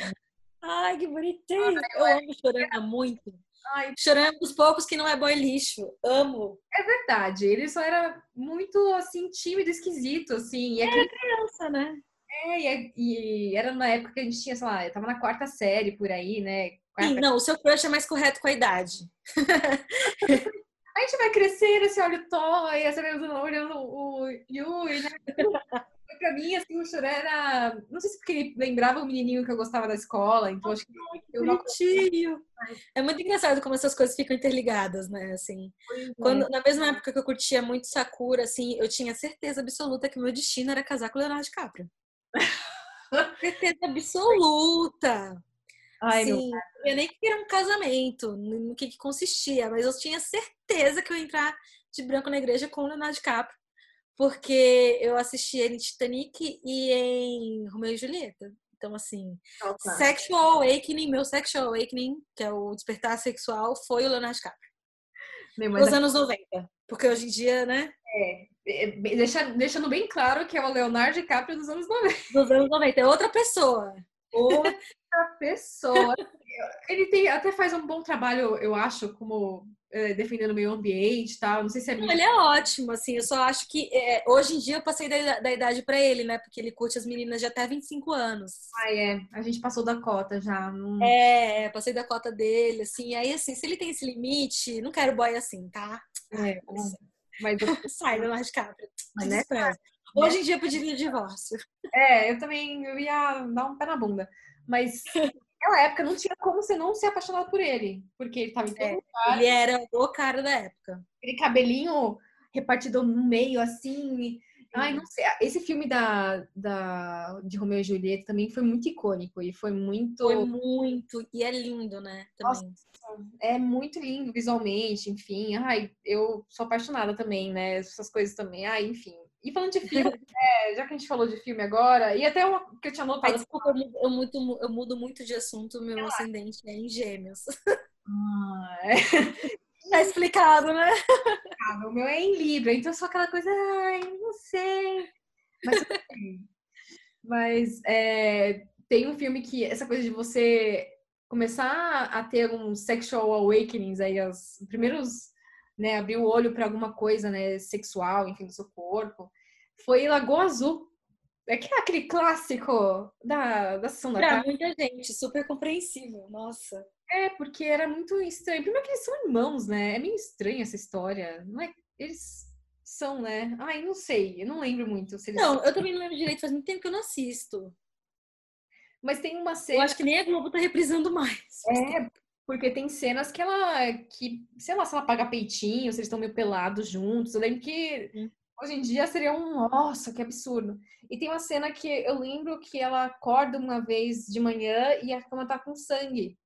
Ai, que bonitinho! Eu amo Chorana muito. Ai, Chorana é um dos poucos que não é boy lixo. Amo. é verdade. Ele só era muito, assim, tímido, esquisito, assim. E, aquele... Criança, né? é, e, é- e era na época que a gente tinha, sei lá, eu tava na quarta série, por aí, né? Quarta Sim, não, o seu crush é mais correto com a idade. A gente vai crescer, você olha o Thor, e você vai olhando o Yui, né? pra mim, assim, o Choré era... Não sei se porque ele lembrava o menininho que eu gostava da escola, então acho que eu não. É muito engraçado como essas coisas ficam interligadas, né? Assim, quando, na mesma época que eu curtia muito Sakura, assim, eu tinha certeza absoluta que meu destino era casar com o Leonardo DiCaprio. certeza absoluta. Ai, Sim, não sabia nem que era um casamento, no que, que consistia, mas eu tinha certeza que eu ia entrar de branco na igreja com o Leonardo DiCaprio, porque eu assisti ele em Titanic e em Romeo e Julieta. Então, assim, Nossa. Sexual Awakening, meu Sexual Awakening, que é o despertar sexual, foi o Leonardo DiCaprio. Nos anos 90. Porque hoje em dia, né? é, é, deixa- deixando bem claro que é o Leonardo DiCaprio dos anos 90. Nos anos 90. É outra pessoa. Outra pessoa. Ele tem, até faz um bom trabalho, eu acho, como defendendo o meio ambiente e tal. Não sei se é Não, ele é ótimo, assim. Eu só acho que é, hoje em dia eu passei da, da idade pra ele, né? Porque ele curte as meninas de até 25 anos. Ai, é. A gente passou da cota já. Não... É, passei da cota dele, assim. Aí, assim, se ele tem esse limite, não quero boy assim, tá? É, mas eu- Sai, Leonardo DiCaprio. Mas, né, Desespero. Hoje em dia eu pediria divórcio. É, eu também eu ia dar um pé na bunda. Mas naquela época não tinha como você não se apaixonar por ele. Porque ele tava em todo É. lugar, Ele era o cara da época. aquele cabelinho repartido no meio, assim. Ai, não sei. Esse filme da, da, de Romeu e Julieta também foi muito icônico e foi muito. Foi muito. E é lindo, né? Também. Nossa, é muito lindo visualmente, enfim. Ai, eu sou apaixonada também, né? Essas coisas também. Ai, enfim. E falando de filme, é, já que a gente falou de filme agora, e até uma que eu tinha notado. Ai, desculpa, eu mudo, eu, mudo, eu mudo muito de assunto, meu ah. ascendente é em gêmeos. Ah, é. Tá explicado, né? Ah, o meu é em Libra, então só aquela coisa, ai, não sei. Mas, mas é, tem um filme que essa coisa de você começar a ter alguns sexual awakenings aí, os primeiros, né, abrir o olho para alguma coisa, né, sexual, enfim, do seu corpo, foi Lagoa Azul. É que é aquele clássico da, da sessão da Pra muita gente, super compreensível, nossa. É, porque era muito estranho. Primeiro que eles são irmãos, né? É meio estranha essa história. Não é? Eles são, né? Ai, não sei. Eu não lembro muito. Se eles não, são. eu também não lembro direito. Faz muito tempo que eu não assisto. Mas tem uma cena... Eu acho que nem a Globo tá reprisando mais. É, porque tem cenas que ela... que Sei lá, se ela paga peitinho, se eles estão meio pelados juntos. Eu lembro que... Hum. Hoje em dia seria um... Nossa, que absurdo. E tem uma cena que eu lembro que ela acorda uma vez de manhã e a cama tá com sangue.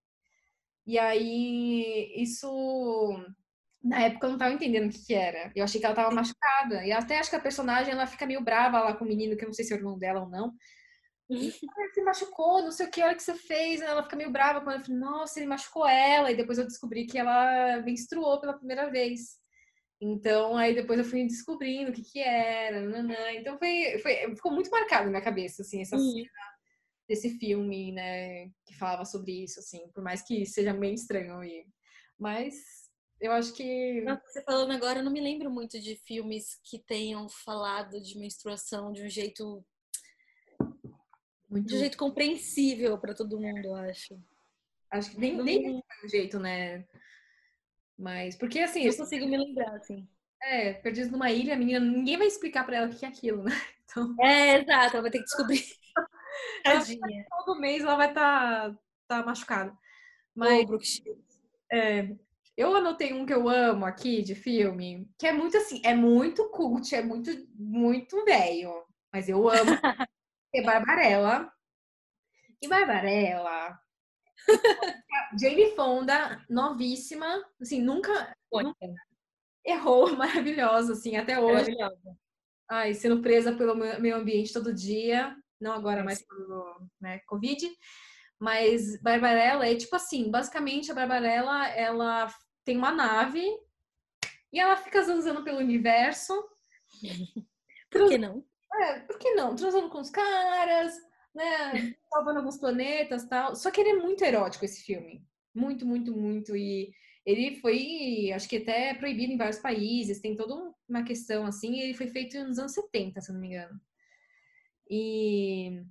E aí, isso. Na época eu não tava entendendo o que, que era. Eu achei que ela tava machucada. E até acho que a personagem ela fica meio brava lá com o menino, que eu não sei se é o irmão dela ou não. Se machucou, não sei o que era que você fez. Ela fica meio brava quando eu falei, nossa, ele machucou ela. E depois eu descobri que ela menstruou pela primeira vez. Então, aí depois eu fui descobrindo o que que era. Nanã. Então, foi, foi, ficou muito marcado na minha cabeça, assim, essa uhum. cena desse filme, né, que falava sobre isso, assim, por mais que seja meio estranho. E... Mas eu acho que. você falando agora, eu não me lembro muito de filmes que tenham falado de menstruação de um jeito. Muito... De um jeito compreensível para todo mundo, eu acho. Acho que nem, não... nem jeito, né? Mas, porque assim. Eu consigo me lembrar, assim. É, perdido numa ilha, a menina, ninguém vai explicar para ela o que é aquilo, né? Então... É, exato, ela vai ter que descobrir. Tadinha. Todo mês ela vai estar tá, tá machucada. Mas é, eu anotei um que eu amo aqui de filme, que é muito assim, é muito cult, é muito, muito velho. Mas eu amo. é Barbarella. E Barbarella. Jane Fonda, novíssima, assim, nunca, nunca errou, maravilhosa, assim, até hoje. Ai, sendo presa pelo meio ambiente todo dia não agora mais pelo né, Covid, mas Barbarella é tipo assim, basicamente a Barbarella, ela tem uma nave e ela fica zanzando pelo universo. Por que não? É, por que não? Transando com os caras, né? Salvando alguns planetas tal. Só que ele é muito erótico, esse filme. Muito, muito, muito. E ele foi, acho que até proibido em vários países. Tem toda uma questão assim. Ele foi feito nos anos 70, se não me engano. E,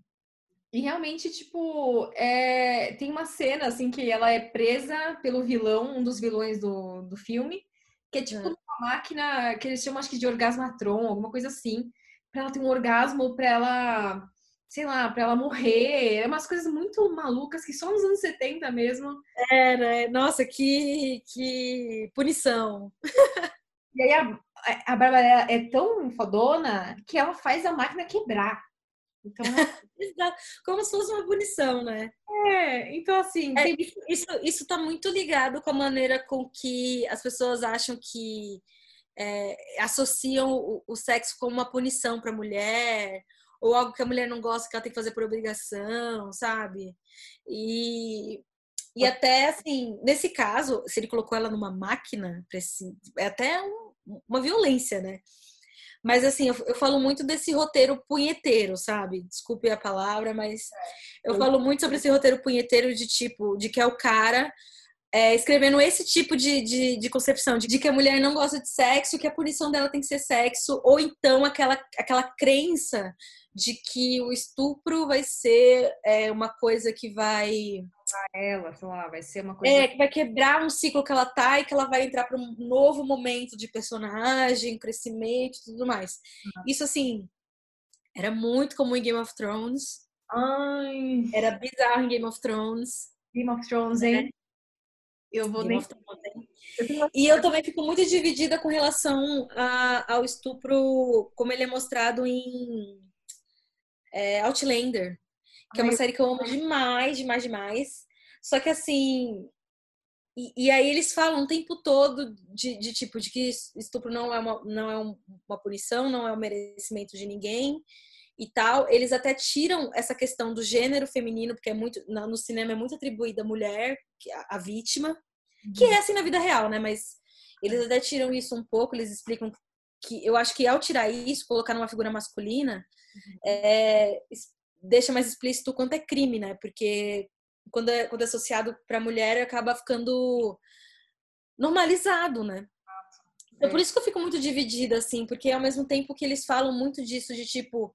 e realmente, tipo, é, tem uma cena, assim, que ela é presa pelo vilão, um dos vilões do, do filme, que é tipo é. uma máquina que eles chamam, acho que de orgasmatron, alguma coisa assim, pra ela ter um orgasmo, pra ela, sei lá, pra ela morrer. É umas coisas muito malucas que só nos anos 70 mesmo. É, né? Nossa, que, que punição. E aí a, a Bárbara é tão fodona que ela faz a máquina quebrar. Então, como se fosse uma punição, né? É, então assim. É, isso, isso tá muito ligado com a maneira com que as pessoas acham que é, associam o, o, sexo como uma punição para a mulher, ou algo que a mulher não gosta que ela tem que fazer por obrigação, sabe? E, e até assim, nesse caso, se ele colocou ela numa máquina, é até um, uma violência, né? Mas assim, eu, eu, falo muito desse roteiro punheteiro, sabe? Desculpe a palavra, mas eu falo muito sobre esse roteiro punheteiro de tipo, de que é o cara é, escrevendo esse tipo de, de, de concepção, de, de, que a mulher não gosta de sexo, que a punição dela tem que ser sexo, ou então aquela, aquela crença de que o estupro vai ser é, uma coisa que vai ela, sei lá, vai ser uma coisa. É, que vai quebrar um ciclo que ela tá e que ela vai entrar para um novo momento de personagem, crescimento e tudo mais. Uhum. Isso, assim, era muito comum em Game of Thrones. Ai. Era bizarro em Game of Thrones. Game of Thrones, hein? Eu vou nem. E eu também fico muito dividida com relação a, ao estupro, como ele é mostrado em é, Outlander, que é uma série que eu amo demais, demais, demais. Só que assim. E, e aí eles falam o tempo todo de, de, tipo de que estupro não é uma, não é uma punição, não é um merecimento de ninguém e tal, eles até tiram essa questão do gênero feminino, porque é muito no cinema é muito atribuída à mulher, a, a vítima, uhum. que é assim na vida real, né? Mas eles até tiram isso um pouco, eles explicam que eu acho que ao tirar isso, colocar numa figura masculina, uhum. é, deixa mais explícito o quanto é crime, né? Porque quando é, quando é associado para mulher, acaba ficando normalizado, né? Então, por isso que eu fico muito dividida, assim, porque ao mesmo tempo que eles falam muito disso, de tipo,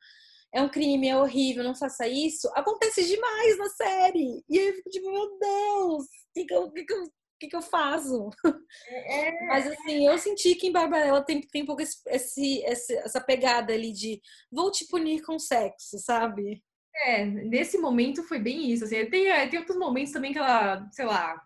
é um crime, é horrível, não faça isso, acontece demais na série. E aí eu fico tipo, meu Deus, o que, que, eu, que, que, eu, que, que eu faço? É... Mas assim, eu senti que em Barbarella tem, tem um pouco esse, esse, essa pegada ali de vou te punir com sexo, sabe? É, nesse momento foi bem isso. Assim, tem, é, tem outros momentos também que ela, sei lá,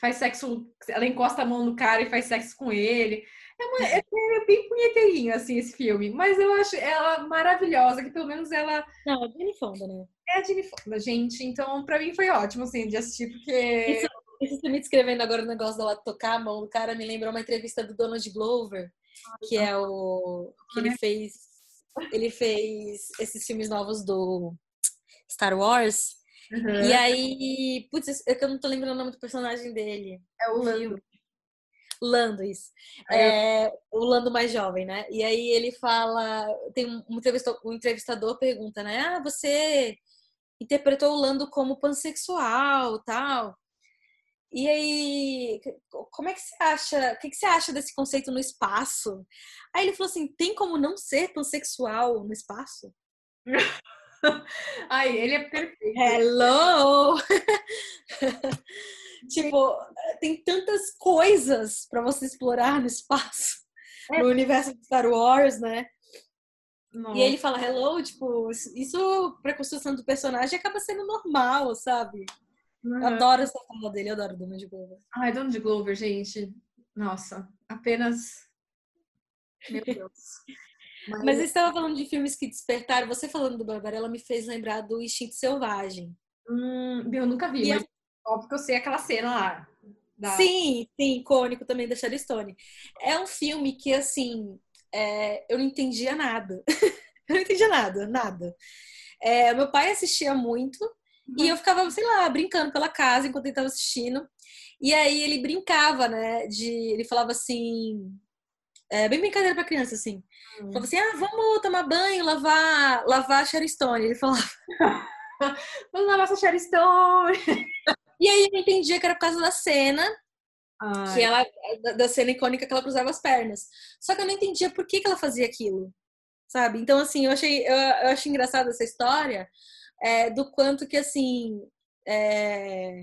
faz sexo, ela encosta a mão no cara e faz sexo com ele. É, uma, é, é bem punheteirinho, assim, esse filme. Mas eu acho ela maravilhosa, que pelo menos ela. Não, é Jenny Fonda, né? É a Jenny Fonda, gente. Então, pra mim foi ótimo, assim, de assistir, porque. Isso, isso você me descrevendo agora o negócio dela tocar a mão do cara me lembrou uma entrevista do Donald Glover, que é o. que ele fez. Ele fez esses filmes novos do Star Wars. Uhum. E aí, putz, eu não tô lembrando o nome do personagem dele. É o Lando. Lando, isso. É, o Lando mais jovem, né? E aí ele fala, tem um entrevistador, um entrevistador pergunta, né? Ah, você interpretou o Lando como pansexual, tal. E aí, como é que você acha? O que, que você acha desse conceito no espaço? Aí ele falou assim: tem como não ser pansexual no espaço? Ai, ele é perfeito. Hello! tipo, tem tantas coisas para você explorar no espaço, é. no universo de Star Wars, né? Nossa. E ele fala hello, tipo, isso pra construção do personagem acaba sendo normal, sabe? Uhum. Adoro essa fala dele, adoro Donald Glover. Ai, Donald Glover, gente. Nossa, apenas. Meu Deus. Mas, Mas estava falando de filmes que despertaram. Você falando do Barbarella me fez lembrar do Instinto Selvagem. Hum, eu nunca vi, e mas é... óbvio que eu sei aquela cena lá. Da... Sim, sim, icônico também da Sharon Stone. É um filme que, assim, é... eu não entendia nada. eu não entendia nada, nada. É, meu pai assistia muito uhum. e eu ficava, sei lá, brincando pela casa enquanto ele estava assistindo. E aí ele brincava, né? De, ele falava assim, é, bem brincadeira para criança, assim. Hum. Falava assim, ah, vamos tomar banho, lavar, lavar a Sherry Stone. Ele falava, vamos lavar essa Sherry Stone. e aí eu entendia que era por causa da cena, Ai. que ela, da cena icônica que ela cruzava as pernas. Só que eu não entendia por que, que ela fazia aquilo, sabe? Então, assim, eu achei, eu, eu achei engraçada essa história é, do quanto que, assim, é,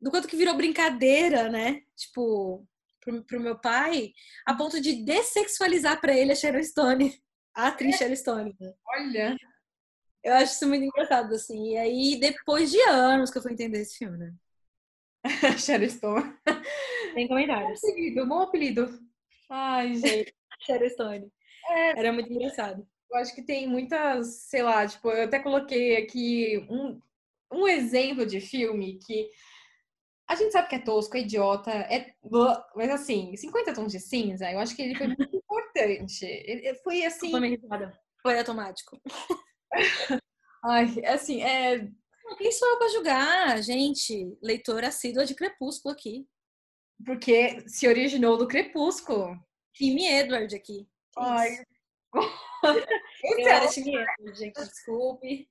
do quanto que virou brincadeira, né? Tipo, pro, pro meu pai, a ponto de dessexualizar para ele a Sharon Stone, a atriz é. Sharon Stone. Olha! Eu acho isso muito engraçado, assim. E aí, depois de anos que eu fui entender esse filme, né? Sharon Stone. Tem comentários. Bom apelido, bom apelido. Ai, gente. Sharon Stone. É, Era muito engraçado. Eu acho que tem muitas, sei lá, tipo, eu até coloquei aqui um, um exemplo de filme que a gente sabe que é tosco, é idiota, é. Mas assim, 50 tons de cinza, eu acho que ele foi muito importante. Ele foi assim. Foi automático. Ai, assim, é. Quem sou eu pra julgar, gente? Leitora assídua de Crepúsculo aqui. Porque se originou do Crepúsculo. Time Edward aqui. Ai. eu era Time Edward, gente, desculpe.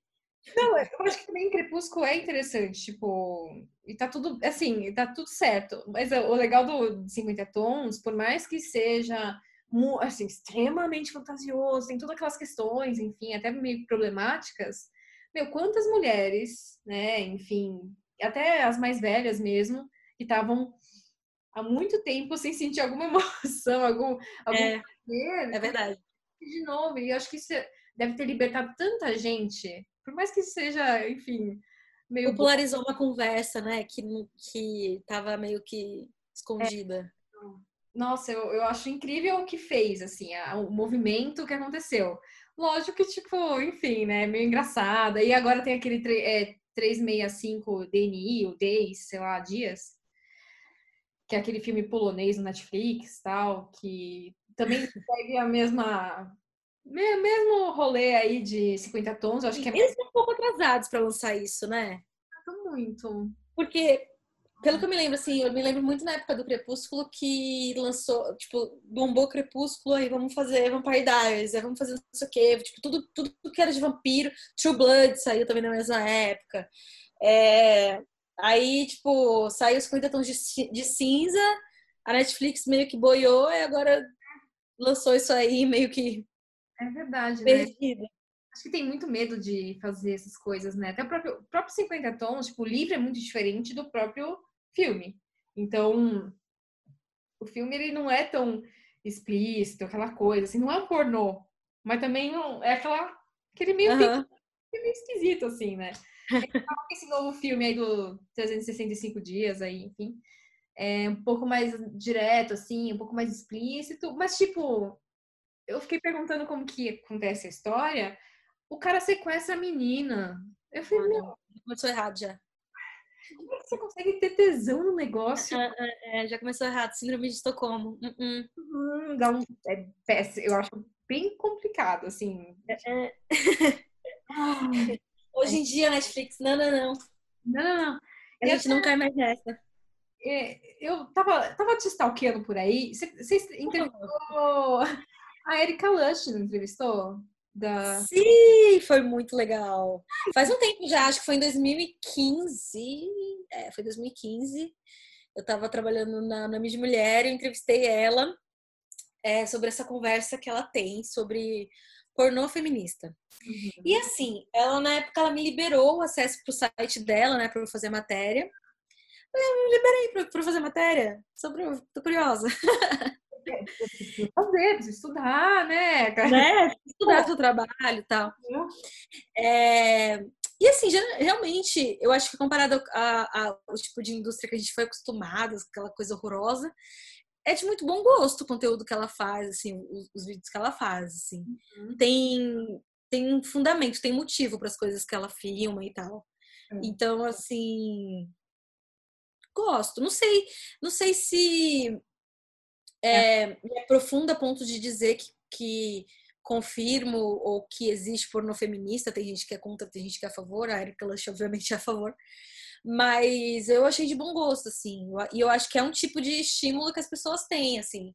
Não, eu acho que também Crepúsculo é interessante, tipo, e tá tudo, assim, tá tudo certo. Mas o legal do 50 Tons, por mais que seja, assim, extremamente fantasioso, tem todas aquelas questões, enfim, até meio problemáticas, meu, quantas mulheres, né, enfim, até as mais velhas mesmo, que estavam há muito tempo sem sentir alguma emoção, algum... algum é, é verdade. De novo, e eu acho que isso deve ter libertado tanta gente por mais que seja, enfim, meio popularizou uma conversa, né, que que tava meio que escondida. É. Nossa, eu, eu acho incrível o que fez, assim, a, o movimento que aconteceu. Lógico que, tipo, enfim, né, meio engraçada. E agora tem aquele é, 365 DNI, o Days, sei lá, dias, que é aquele filme polonês no Netflix, tal, que também segue a mesma mesmo rolê aí de 50 tons, eu acho que é Eles estão um pouco atrasados para lançar isso, né? Muito. Porque pelo que eu me lembro, assim, eu me lembro muito na época do Crepúsculo que lançou, tipo, bombou Crepúsculo, aí vamos fazer Vampire Diaries, vamos fazer não sei o quê, tipo, tudo, tudo que era de vampiro. True Blood saiu também na mesma época. É, aí, tipo, saiu os 50 tons de, de cinza, a Netflix meio que boiou e agora lançou isso aí meio que. É verdade, né? Né? Acho que tem muito medo de fazer essas coisas, né? Até o próprio, o próprio 50 tons, tipo, o livro é muito diferente do próprio filme. Então, o filme ele não é tão explícito, aquela coisa, assim, não é um pornô, mas também não é aquela aquele meio, uhum. meio esquisito assim, né? Esse novo filme aí do 365 dias aí, enfim, é um pouco mais direto assim, um pouco mais explícito, mas tipo, eu fiquei perguntando como que acontece a história. O cara sequestra a menina. Eu falei, não, começou errado já. Como é que você consegue ter tesão no negócio? É, é, é já começou errado, síndrome de Estocolmo. Uh -uh. Hum, dá um, é péssimo, eu acho bem complicado, assim. É, é. Hoje em dia, Netflix, não, não, não. Não, não, não. A gente não cai mais nessa. eu tava, tava te stalkeando por aí. Você, você entrevistou a Erika Lush, não entrevistou? Da... Sim, foi muito legal. Faz um tempo já, acho que foi em 2015. É, foi 2015. Eu tava trabalhando na Nome de Mulher, eu entrevistei ela é, sobre essa conversa que ela tem sobre pornô feminista. Uhum. E assim, ela na época ela me liberou o acesso pro site dela, né, para eu fazer matéria. Eu me liberei para fazer matéria. Sobre, tô curiosa. Fazer, precisa estudar, né? né? Estudar seu trabalho e tal. É, e assim, realmente, eu acho que comparado ao tipo de indústria que a gente foi acostumado, aquela coisa horrorosa, é de muito bom gosto o conteúdo que ela faz, assim, os, os vídeos que ela faz, assim. Uhum. Tem, tem fundamento, tem motivo para as coisas que ela filma e tal. Uhum. Então, assim, gosto. Não sei, não sei se é, me aprofunda a ponto de dizer que, que confirmo ou que existe porno feminista. Tem gente que é contra, tem gente que é a favor. A Erika Lush, obviamente, é a favor. Mas eu achei de bom gosto, assim. E eu acho que é um tipo de estímulo que as pessoas têm, assim.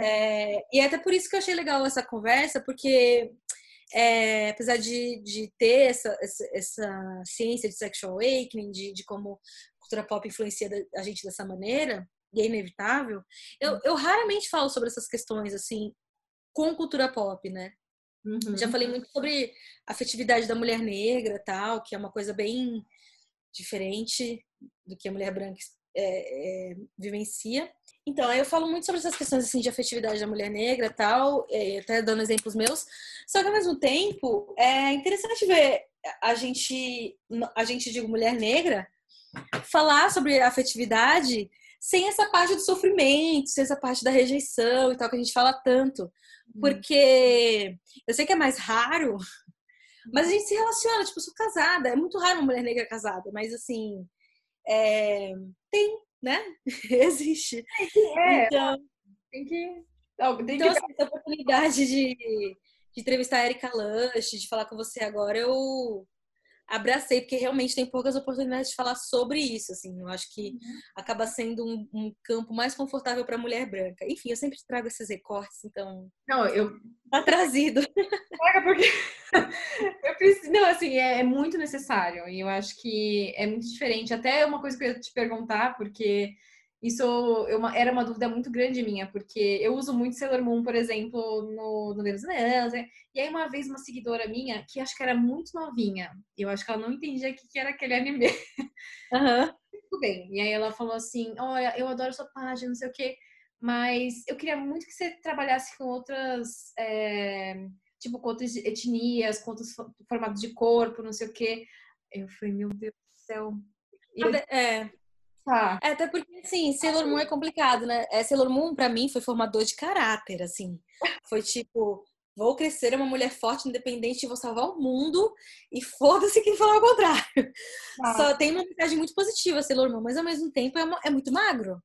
É, e é até por isso que eu achei legal essa conversa, porque é, apesar de, de ter essa, essa, essa, ciência de sexual awakening, de, de como a cultura pop influencia a gente dessa maneira, e é inevitável, eu, uhum. eu raramente falo sobre essas questões, assim, com cultura pop, né? Uhum. Já falei muito sobre a afetividade da mulher negra, tal, que é uma coisa bem diferente do que a mulher branca é, é, vivencia. Então, eu falo muito sobre essas questões assim, de afetividade da mulher negra tal, é, até dando exemplos meus. Só que ao mesmo tempo é interessante ver a gente, a gente digo mulher negra, falar sobre afetividade sem essa parte do sofrimento, sem essa parte da rejeição e tal, que a gente fala tanto. Uhum. Porque eu sei que é mais raro, mas a gente se relaciona, tipo, eu sou casada, é muito raro uma mulher negra casada, mas assim, é... tem, né? Existe. É, então, tem que. Tem então, que... Assim, essa oportunidade de, de entrevistar a Erika Lush, de falar com você agora, eu abracei, porque realmente tem poucas oportunidades de falar sobre isso, assim. Eu acho que uhum. acaba sendo um, um, campo mais confortável para mulher branca. Enfim, eu sempre trago esses recortes, então. Não, eu. Tá trazido. Pega porque. eu preciso. Não, assim, é, é, muito necessário. E eu acho que é muito diferente. Até uma coisa que eu ia te perguntar, porque isso eu, era uma dúvida muito grande minha, porque eu uso muito Sailor Moon, por exemplo, no, no Deus Anéis, né? E aí uma vez uma seguidora minha, que acho que era muito novinha, eu acho que ela não entendia o que, era aquele anime. Uhum. Tudo bem. E aí ela falou assim, olha, eu adoro sua página, não sei o quê, mas eu queria muito que você trabalhasse com outras... É, tipo, com outras etnias, com outros formatos de corpo, não sei o quê. Eu falei, meu Deus do céu. E é. Tá. É, até porque, assim, Sailor Moon é complicado, né? É, Sailor Moon, pra mim, foi formador de caráter, assim. Foi tipo, vou crescer uma mulher forte, independente, vou salvar o mundo e foda-se quem falar o contrário. Ah. Só tem uma mensagem muito positiva, Sailor Moon, mas ao mesmo tempo é, é muito magro.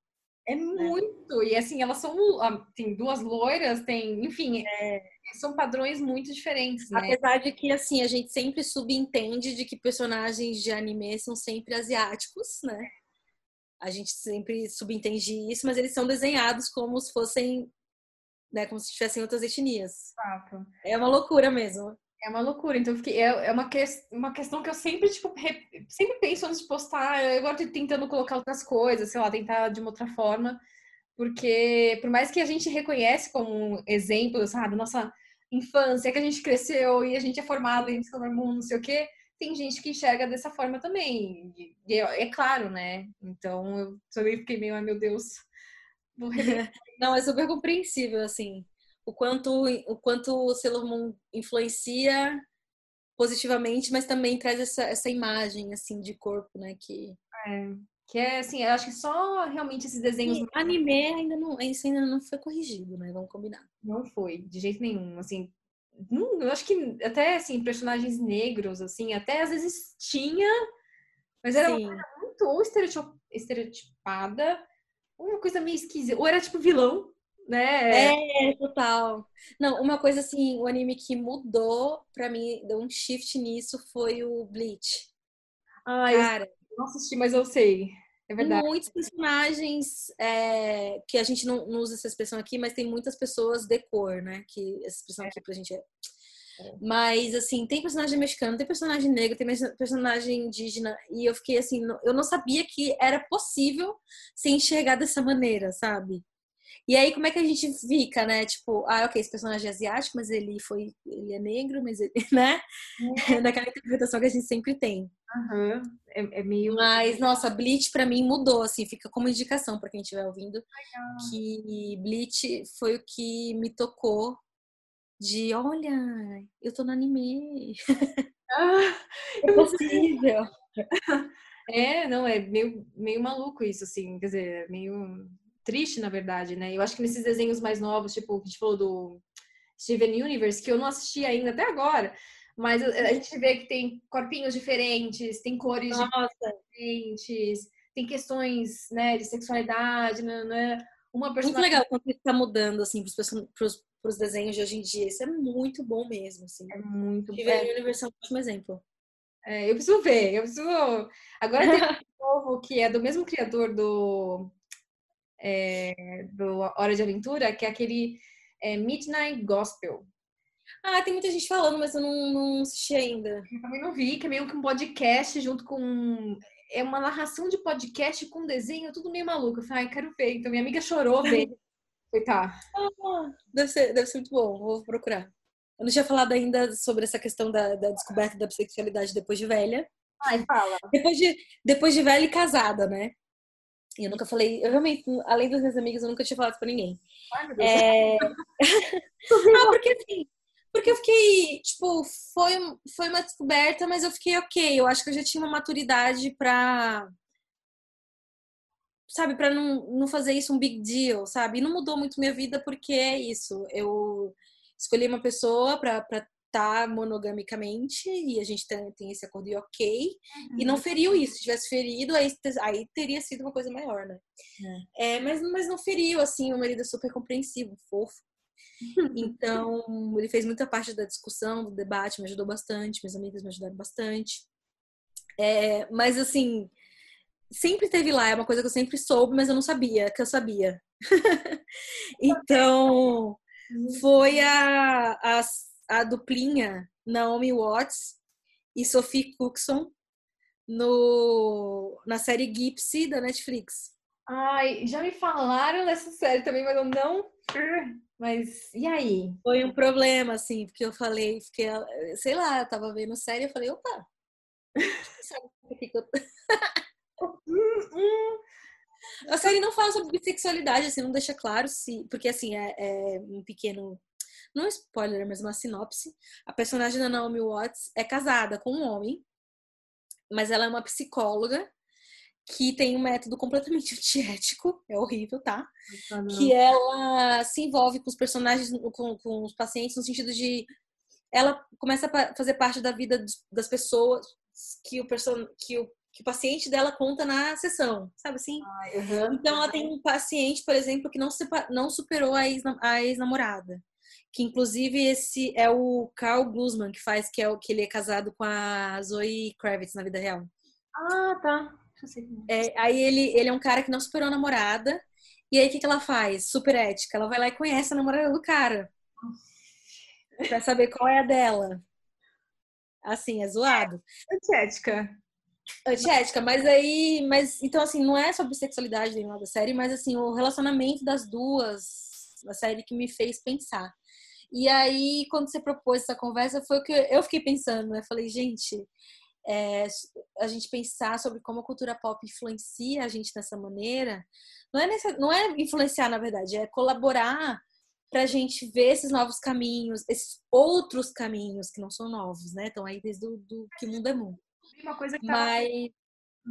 É muito. É. E assim, elas são. Tem duas loiras, tem. Enfim, é, são padrões muito diferentes, né? Apesar de que, assim, a gente sempre subentende de que personagens de anime são sempre asiáticos, né? A gente sempre subentende isso, mas eles são desenhados como se fossem. Né, como se tivessem outras etnias. Exato. É uma loucura mesmo. É uma loucura. Então, fiquei, é, é uma, que, uma questão que eu sempre, tipo, re, sempre penso antes de postar. Eu agora tô tentando colocar outras coisas, sei lá, tentar de uma outra forma. Porque, por mais que a gente reconhece como exemplo, sabe, nossa infância, que a gente cresceu e a gente é formado em Moon, não sei o quê, tem gente que enxerga dessa forma também. E é, é claro, né? Então, eu também fiquei meio, ai meu Deus. Não, é super compreensível, assim o quanto o quanto o Sailor Moon influencia positivamente, mas também traz essa, essa imagem assim de corpo, né, que é, que é assim, eu acho que só realmente esses desenhos e anime ainda não, isso ainda não foi corrigido, né? Vamos combinar. Não foi, de jeito nenhum, assim, não, eu acho que até assim personagens negros assim, até às vezes tinha, mas era Sim. uma muito ou estereotipada, uma coisa meio esquisita, ou era tipo vilão, né? É, total. Não, uma coisa assim, o anime que mudou pra mim, deu um shift nisso, foi o Bleach. Ah, Cara, eu não assisti, mas eu sei. É verdade. Muitos personagens é, que a gente não, não, usa essa expressão aqui, mas tem muitas pessoas de cor, né? Que essa expressão aqui pra gente é. é. Mas, assim, tem personagem mexicano, tem personagem negro, tem personagem indígena, e eu fiquei assim, eu não sabia que era possível ser enxergado dessa maneira, sabe? E aí, como é que a gente fica, né? Tipo, ah, ok, esse personagem é asiático, mas ele foi. Ele é negro, mas ele, né? É. Daquela interpretação que a gente sempre tem. Uhum. É, é, meio. Mas, nossa, Bleach pra mim mudou, assim, fica como indicação pra quem estiver ouvindo. Legal. Que Bleach foi o que me tocou de olha, eu tô no anime. Ah, é possível. É, não, é meio, meio maluco isso, assim, quer dizer, meio triste, na verdade, né? Eu acho que nesses desenhos mais novos, tipo, que a gente falou do Steven Universe, que eu não assisti ainda até agora, mas a gente vê que tem corpinhos diferentes, tem cores Nossa. diferentes, tem questões, né, de sexualidade, né? né? Uma personagem... Muito legal quando isso tá mudando, assim, pros, pros, desenhos de hoje em dia. Isso é muito bom mesmo, assim. É muito bom. Steven Universe é um ótimo exemplo. É, eu preciso ver, eu preciso... Agora tem um novo que é do mesmo criador do é, do Hora de Aventura, que é aquele é, Midnight Gospel. Ah, tem muita gente falando, mas eu não, não assisti ainda. Eu também não vi, que é meio que um podcast junto com. É uma narração de podcast com desenho, tudo meio maluco. Eu falei, ai, quero ver. Então minha amiga chorou ver. Foi, tá. Ah, deve, ser, deve ser muito bom, vou procurar. Eu não tinha falado ainda sobre essa questão da, da descoberta da bissexualidade depois de velha. Ai, fala. Depois de, depois de velha e casada, né? E eu nunca falei, eu realmente, além das minhas amigas, eu nunca tinha falado pra ninguém. Ai, meu Deus. É... ah, porque assim, porque eu fiquei, tipo, foi, foi uma descoberta, mas eu fiquei ok. Eu acho que eu já tinha uma maturidade pra. Sabe, pra não, não fazer isso um big deal, sabe? E não mudou muito minha vida porque é isso. Eu escolhi uma pessoa pra, pra tá monogamicamente e a gente tem, tem esse acordo e ok, uhum. e não uhum. feriu isso. Se tivesse ferido, aí, aí teria sido uma coisa maior, né? É. é. mas, mas não feriu, assim, o marido é super compreensivo, fofo. Então, ele fez muita parte da discussão, do debate, me ajudou bastante, minhas amigas me ajudaram bastante. É, mas, assim, sempre teve lá, é uma coisa que eu sempre soube, mas eu não sabia que eu sabia. então, foi a, a a duplinha Naomi Watts e Sophie Cookson no, na série Gypsy da Netflix. Ai, já me falaram dessa série também, mas eu não. Mas e aí? Foi um problema, assim, porque eu falei, fiquei, sei lá, eu tava vendo série e eu falei, opa, A série não fala sobre bissexualidade, assim, não deixa claro se. Porque, assim, é, é um pequeno não é spoiler, mas uma sinopse. A personagem da Naomi Watts é casada com um homem. mas ela é uma psicóloga que tem um método completamente antiético, é horrível, tá? Que ela se envolve com os personagens, com, com os pacientes, no sentido de ela começa a fazer parte da vida das pessoas que o, person... que o, que o paciente dela conta na sessão, sabe assim? Ah, uhum. Então ela tem um paciente, por exemplo, que não, não superou a ex-namorada. Que inclusive esse é o Carl Guzman que faz, que é o que ele é casado com a Zoe Kravitz na vida real. Ah, tá. É. é, aí ele, ele é um cara que não superou a namorada. E aí o que, que ela faz? Super ética. Ela vai lá e conhece a namorada do cara. Pra saber qual é a dela. Assim, é zoado. Antiética. Antiética, mas aí. Mas, então, assim, não é sobre sexualidade nem nada da série, mas assim, o relacionamento das duas, a série que me fez pensar. E aí, quando você propôs essa conversa, foi o que eu fiquei pensando, né? Falei, gente, é, a gente pensar sobre como a cultura pop influencia a gente dessa maneira, não é, nessa, não é influenciar, na verdade, é colaborar para a gente ver esses novos caminhos, esses outros caminhos que não são novos, né? Estão aí desde do, do que o mundo é mundo. Uma coisa que mas,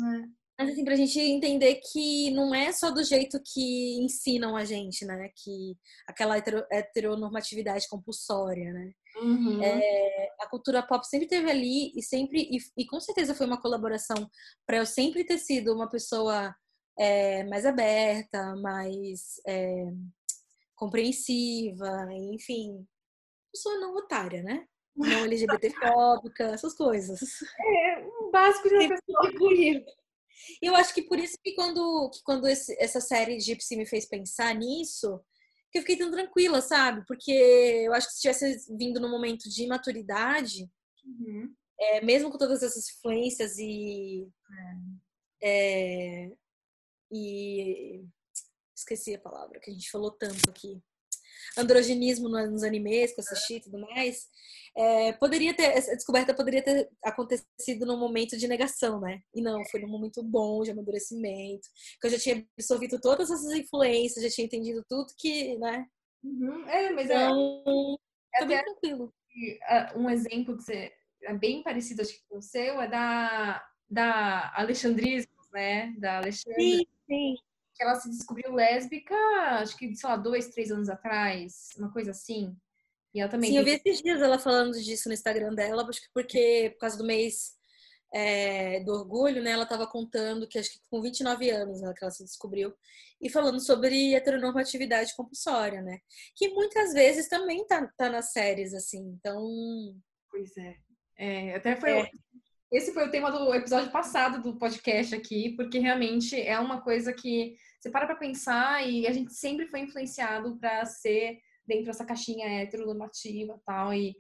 tá... mas assim, para a gente entender que não é só do jeito que ensinam a gente, né? Que aquela heteronormatividade compulsória, né? Uhum. É, a cultura pop sempre teve ali e sempre e, e com certeza foi uma colaboração para eu sempre ter sido uma pessoa é, mais aberta, mais é, compreensiva, enfim, pessoa não otária, né? Não LGBTfóbica, essas coisas. É, um básico de uma pessoa. E eu acho que por isso que quando, que quando esse, essa série Gypsy me fez pensar nisso, que eu fiquei tão tranquila, sabe? Porque eu acho que se tivesse vindo no momento de maturidade, uhum. é, mesmo com todas essas influências e. É, e. Esqueci a palavra que a gente falou tanto aqui. Androgenismo nos animes que eu assisti e tudo mais. É, poderia ter, essa descoberta poderia ter acontecido num momento de negação, né? E não, foi num momento bom de amadurecimento, que eu já tinha absorvido todas essas influências, já tinha entendido tudo que, né? Uhum. É, mas então, é, é bem tranquilo. Um exemplo que você, é bem parecido acho que com o seu é da, da Alexandrismos, né? Da Alexandra. Sim, sim. Que ela se descobriu lésbica, acho que, sei lá, dois, três anos atrás, uma coisa assim. E ela também. Sim, eu vi esses dias ela falando disso no Instagram dela, acho que porque por causa do mês é, do orgulho, né? Ela estava contando que acho que com 29 anos né, que ela se descobriu e falando sobre heteronormatividade compulsória, né? Que muitas vezes também tá, tá nas séries, assim. Então. Pois é. é até foi. É. Esse foi o tema do episódio passado do podcast aqui, porque realmente é uma coisa que você para pra pensar e a gente sempre foi influenciado para ser dentro dessa caixinha heteronormativa e tal, e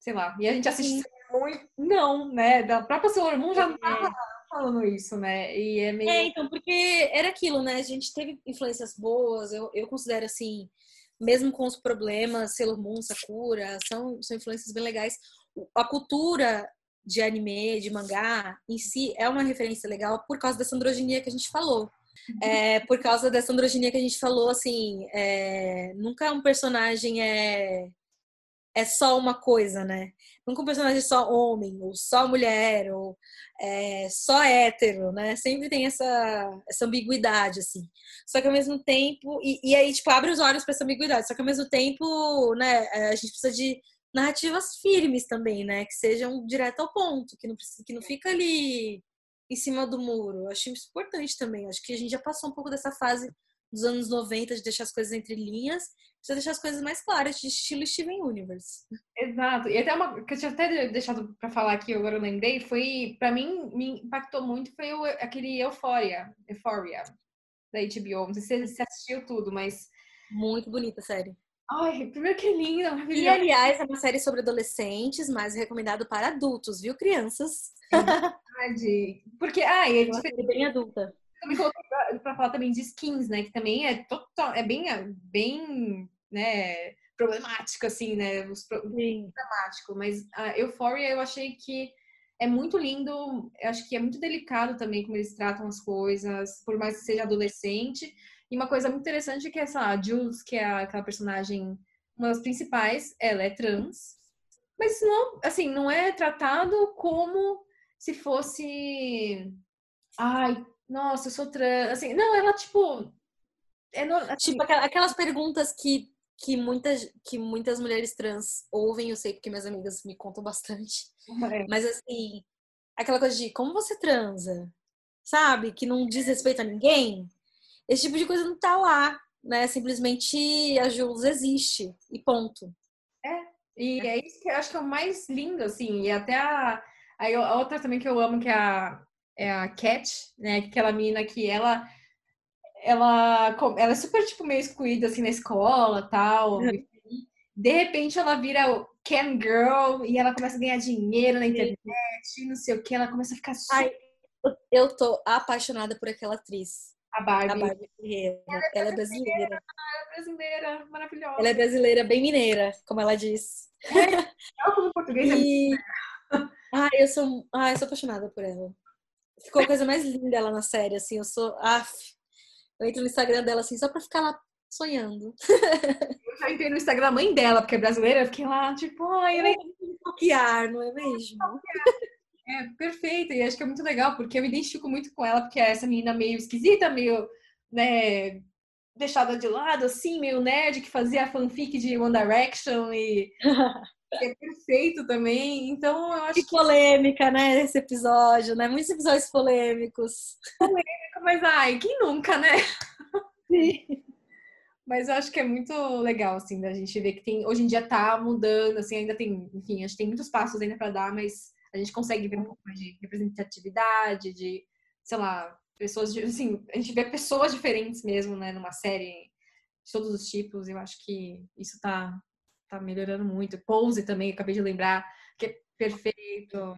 sei lá. E a gente assiste muito, não, né? Da própria Sailor Moon já não tava falando isso, né? E é meio. É, então, porque era aquilo, né? A gente teve influências boas, eu, eu considero assim, mesmo com os problemas, Sailor Moon, Sakura, são, são influências bem legais. A cultura de anime, de mangá, em si, é uma referência legal por causa dessa androginia que a gente falou. É, por causa dessa androginia que a gente falou, assim, é, nunca um personagem é, é só uma coisa, né? Nunca um personagem é só homem, ou só mulher, ou é, só hétero, né? Sempre tem essa, essa ambiguidade, assim. Só que ao mesmo tempo, e, e aí, tipo, abre os olhos para essa ambiguidade, só que ao mesmo tempo, né, a gente precisa de narrativas firmes também, né? Que sejam direto ao ponto, que não, que não fica ali em cima do muro. Eu acho isso importante também. Acho que a gente já passou um pouco dessa fase dos anos 90 de deixar as coisas entre linhas, precisa deixar as coisas mais claras, de estilo Steven Universe. Exato. E até uma que eu tinha até deixado para falar aqui, agora eu lembrei, foi para mim me impactou muito foi o, aquele Euphoria, Euphoria da HBO. Não sei se você assistiu tudo, mas muito bonita a série. Ai, primeiro que linda, E aliás, é uma série sobre adolescentes, mas recomendado para adultos, viu, crianças? verdade. Porque, ah, é diferente. bem adulta. Também pra falar também de skins, né? Que também é total, é bem, bem, né, problemático, assim, né? Os, Sim. dramático. Mas a Euphoria eu achei que é muito lindo, acho que é muito delicado também como eles tratam as coisas, por mais que seja adolescente. E uma coisa muito interessante é que essa Jules, que é aquela personagem, uma das principais, ela é trans. Mas não, assim, não é tratado como se fosse. Ai, nossa, eu sou trans. Assim, não, ela, tipo. É no... assim... Tipo, aquelas perguntas que, que, muitas, que muitas mulheres trans ouvem, eu sei porque minhas amigas me contam bastante. É. Mas assim, aquela coisa de como você transa, sabe? Que não diz respeito a ninguém. Esse tipo de coisa não tá lá, né? Simplesmente a Jules existe e ponto. É, e é isso que eu acho que é o mais lindo, assim. E até a, a outra também que eu amo, que é a, é a Cat, né? Aquela menina que ela ela, ela é super, tipo, meio excluída, assim, na escola tal. Uhum. De repente, ela vira Can Girl e ela começa a ganhar dinheiro na internet, não sei o que. Ela começa a ficar super... Ai, eu tô apaixonada por aquela atriz. A Barbie. A Barbie Ferreira. Ela, é ela é brasileira. Ela é brasileira, maravilhosa. Ela é brasileira, bem mineira, como ela diz. É, ela como português e... Ai, eu sou, ai, eu sou apaixonada por ela. Ficou a coisa mais linda ela na série, assim, eu sou, af, eu entro no Instagram dela assim só pra ficar lá sonhando. Eu já entrei no Instagram da mãe dela, porque é brasileira, eu fiquei lá, tipo, ai, eu nem bloquear, não é mesmo? É, perfeito, e acho que é muito legal, porque eu me identifico muito com ela, porque é essa menina meio esquisita, meio, né, deixada de lado, assim, meio nerd, que fazia fanfic de One Direction e é perfeito também. Então, eu acho que. polêmica, né? Esse episódio, né? Muitos episódios polêmicos. Polêmico, mas ai, quem nunca, né? Sim. Mas eu acho que é muito legal, assim, da gente ver que tem, hoje em dia tá mudando, assim, ainda tem, enfim, acho que tem muitos passos ainda para dar, mas a gente consegue ver um pouco mais de representatividade, de, sei lá, pessoas, de, assim, a gente vê pessoas diferentes mesmo, né, numa série de todos os tipos, eu acho que isso tá, tá melhorando muito. Pose também, acabei de lembrar, que é perfeito.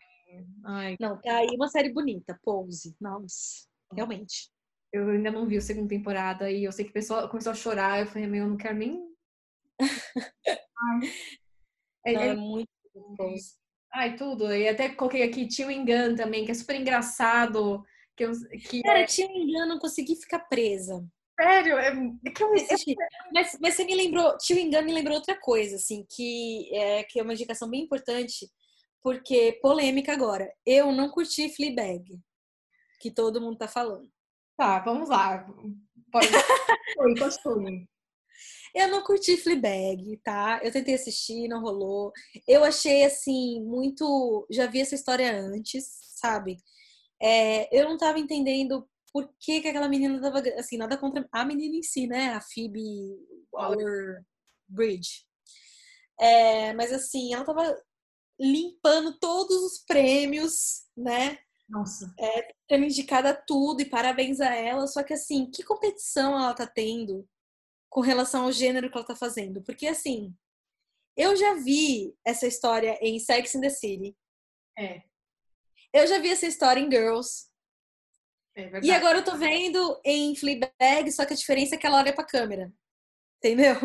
Ai. Não, tá aí uma série bonita, Pose. Nossa, realmente. Eu ainda não vi a segunda temporada e eu sei que o pessoal começou a chorar. Eu falei, meu, eu não quero nem. É, não, é, é muito Pose. Ai, tudo. E até coloquei aqui Tio Engan também, que é super engraçado. Que, eu, que Cara, é... Tio Engan não consegui ficar presa. Sério? É, é que eu, eu... Mas, mas você me lembrou, Tio Engano me lembrou outra coisa, assim, que é, que é uma indicação bem importante, porque polêmica agora. Eu não curti Fleabag, que todo mundo tá falando. Tá, vamos lá. Pode... Continue. Eu não curti Fleabag, tá? Eu tentei assistir, não rolou. Eu achei, assim, muito... Já vi essa história antes, sabe? É, eu não tava entendendo por que, que aquela menina tava assim, nada contra a menina em si, né? A Phoebe Waller-Bridge. É, mas assim, ela tava limpando todos os prêmios, né? Nossa. É, sendo indicada tudo e parabéns a ela. Só que assim, que competição ela tá tendo com relação ao gênero que ela tá fazendo? Porque assim, eu já vi essa história em Sex in the City. É. Eu já vi essa história em Girls. É e agora eu tô vendo em Fleabag, só que a diferença é que ela olha pra câmera. Entendeu?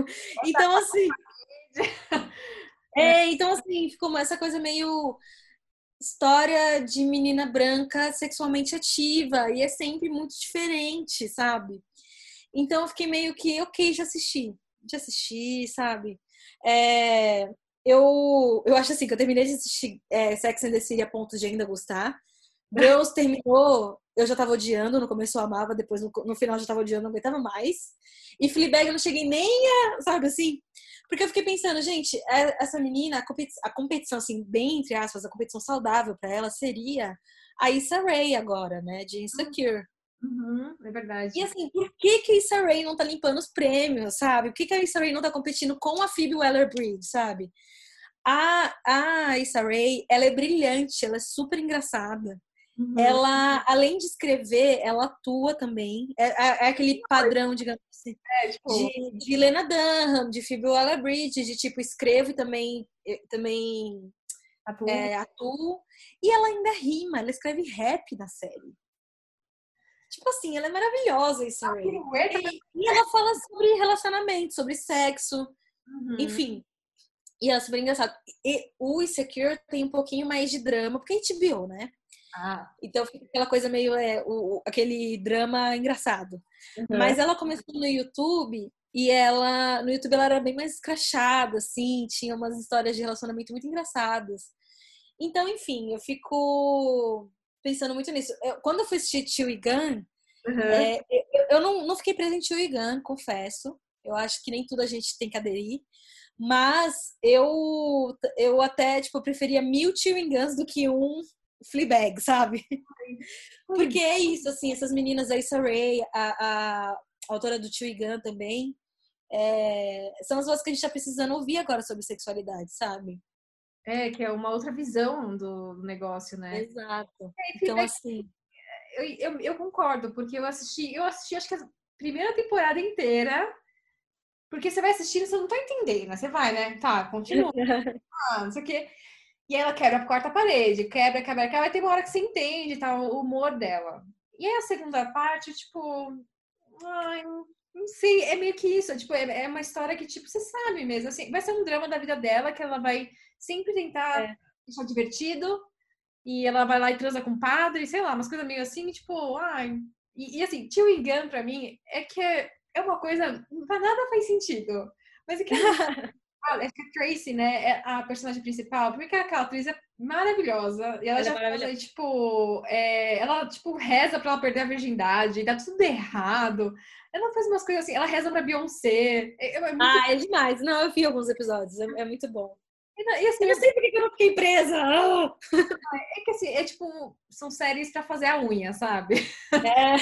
Então, assim. é, então, assim, ficou essa coisa meio história de menina branca sexualmente ativa. E é sempre muito diferente, sabe? Então eu fiquei meio que, ok, já assisti. Já assisti, sabe? É, eu, eu acho assim que eu terminei de assistir é, Sex and the City a ponto de ainda gostar. Girls terminou, eu já tava odiando, no começo eu amava, depois no, no final já tava odiando, não aguentava mais. E Fleabag eu não cheguei nem a, sabe assim? Porque eu fiquei pensando, gente, é, essa menina, a competição, a competição assim, bem entre aspas, a competição saudável para ela seria a Issa Rae agora, né, de Insecure. Uhum, é verdade. E assim, por que que a Issa Rae não tá limpando os prêmios, sabe? Por que que a Issa Rae não tá competindo com a Phoebe Waller-Bridge, sabe? A, a Issa Rae, ela é brilhante, ela é super engraçada. Uhum. Ela, além de escrever, ela atua também. É, é, é aquele padrão, digamos assim, é, tipo... de, de Lena Dunham, de Phoebe Waller-Bridge, de tipo, escrevo e também, também atuo. É, atuo. E ela ainda rima, ela escreve rap na série. Tipo assim, ela é maravilhosa, isso ah, e, e ela fala sobre relacionamento, sobre sexo, uhum. enfim. E ela é super engraçada. E o Insecure tem um pouquinho mais de drama, porque a gente viu, né? Ah. Então fica aquela coisa meio é, o, aquele drama engraçado. Uhum. Mas ela começou no YouTube e ela no YouTube ela era bem mais escrachada, assim, tinha umas histórias de relacionamento muito engraçadas. Então, enfim, eu fico pensando muito nisso. Eu, quando eu fui assistir Tio e Gun, uhum. é, eu, eu, não, não fiquei presente em Tio e Gun, confesso. Eu acho que nem tudo a gente tem que aderir. Mas eu, eu até, tipo, preferia mil chewing guns do que um Fleabag, sabe? Porque é isso, assim, essas meninas, a Issa Rae, a, a autora do Chewing Gun também, é, são as vozes que a gente tá precisando ouvir agora sobre sexualidade, sabe? É, que é uma outra visão do negócio, né? Exato. É, então, assim... Eu, eu, eu, concordo, porque eu assisti, eu assisti acho que a primeira temporada inteira porque você vai assistindo, você não tá entendendo, né? Você vai, né? Tá, continua. ah, não sei o quê. E ela quebra a quarta parede, quebra, quebra, quebra. Vai ter uma hora que você entende tá, o humor dela. E aí a segunda parte, tipo. Ai, não sei, é meio que isso. Tipo, é, é uma história que, tipo, você sabe mesmo. Assim, vai ser um drama da vida dela que ela vai sempre tentar é. deixar divertido. E ela vai lá e transa com o padre, sei lá, umas coisas meio assim, tipo, ai. E, e assim, Tio Gun pra mim é que é é uma coisa, nada faz sentido. Mas é que é que a Tracy, né, é a personagem principal, porque aquela atriz é maravilhosa. E ela, ela já é fala, tipo, é, ela, tipo, reza pra ela perder a virgindade, dá tudo errado. Ela faz umas coisas assim, ela reza pra Beyoncé. É, é ah, é demais. Não, eu vi alguns episódios, é, é muito bom. E, assim, eu não sei por que eu não fiquei presa. Ah! É que assim, é tipo, são séries pra fazer a unha, sabe? É.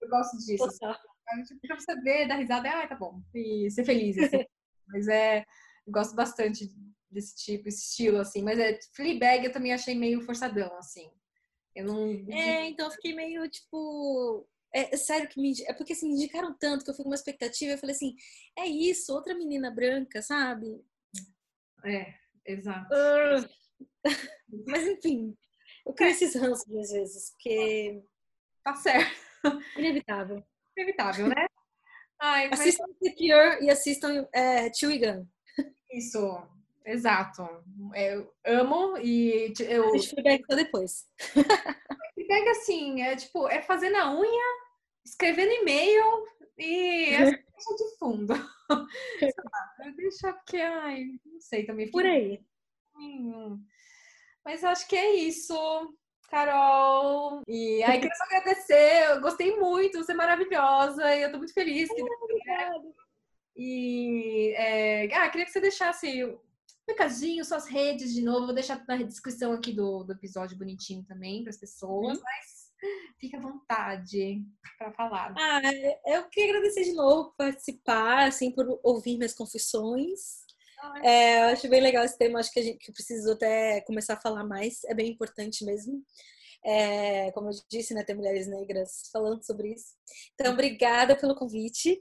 Eu gosto disso. Tipo, pra você ver, dar risada, ah, tá bom, e ser feliz, assim. mas é, eu gosto bastante desse tipo, esse estilo, assim, mas é, Fleabag eu também achei meio forçadão, assim. Eu não... É, então eu fiquei meio, tipo... É, é sério que me... É porque, assim, indicaram tanto que eu fui com uma expectativa, eu falei assim, é isso, outra menina branca, sabe? É, exato. Uh... mas, enfim, eu crio esses ranços às vezes, porque... Tá certo. Inevitável inevitável, né? Ai, mas... Assistam Secure e assistam é, Gun. Isso, exato. Eu amo e eu. Deixa eu só depois. pega assim, é tipo, é fazer na unha, escrevendo e-mail e deixa de fundo. Deixa porque, ai, não sei também. Por aí. Mas acho que é isso. Carol. E aí, queria só agradecer. Eu gostei muito, você é maravilhosa. E eu tô muito feliz que. Obrigada. E é, ah, queria que você deixasse um recadinho, suas redes de novo. Vou deixar na descrição aqui do, do episódio bonitinho também para as pessoas, hum. mas fica à vontade para falar. Ah, eu queria agradecer de novo por participar, assim, por ouvir minhas confissões. É, eu acho bem legal esse tema, acho que a gente que preciso até começar a falar mais, é bem importante mesmo. É, como eu disse, né, ter mulheres negras falando sobre isso. Então, obrigada pelo convite.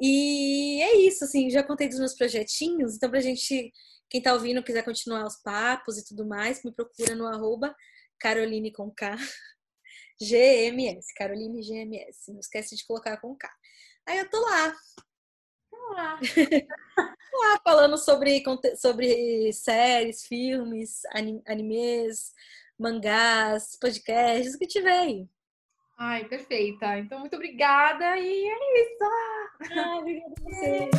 E é isso, assim, já contei dos meus projetinhos, então pra gente, quem tá ouvindo, quiser continuar os papos e tudo mais, me procura no arroba Caroline com K, GMS, Caroline GMS, não esquece de colocar com K. Aí eu tô lá. Tô lá. lá falando sobre, sobre séries, filmes, animes, mangás, podcasts, o que tiver aí. Ai, perfeita. Então, muito obrigada e é isso. Ah, obrigada a você.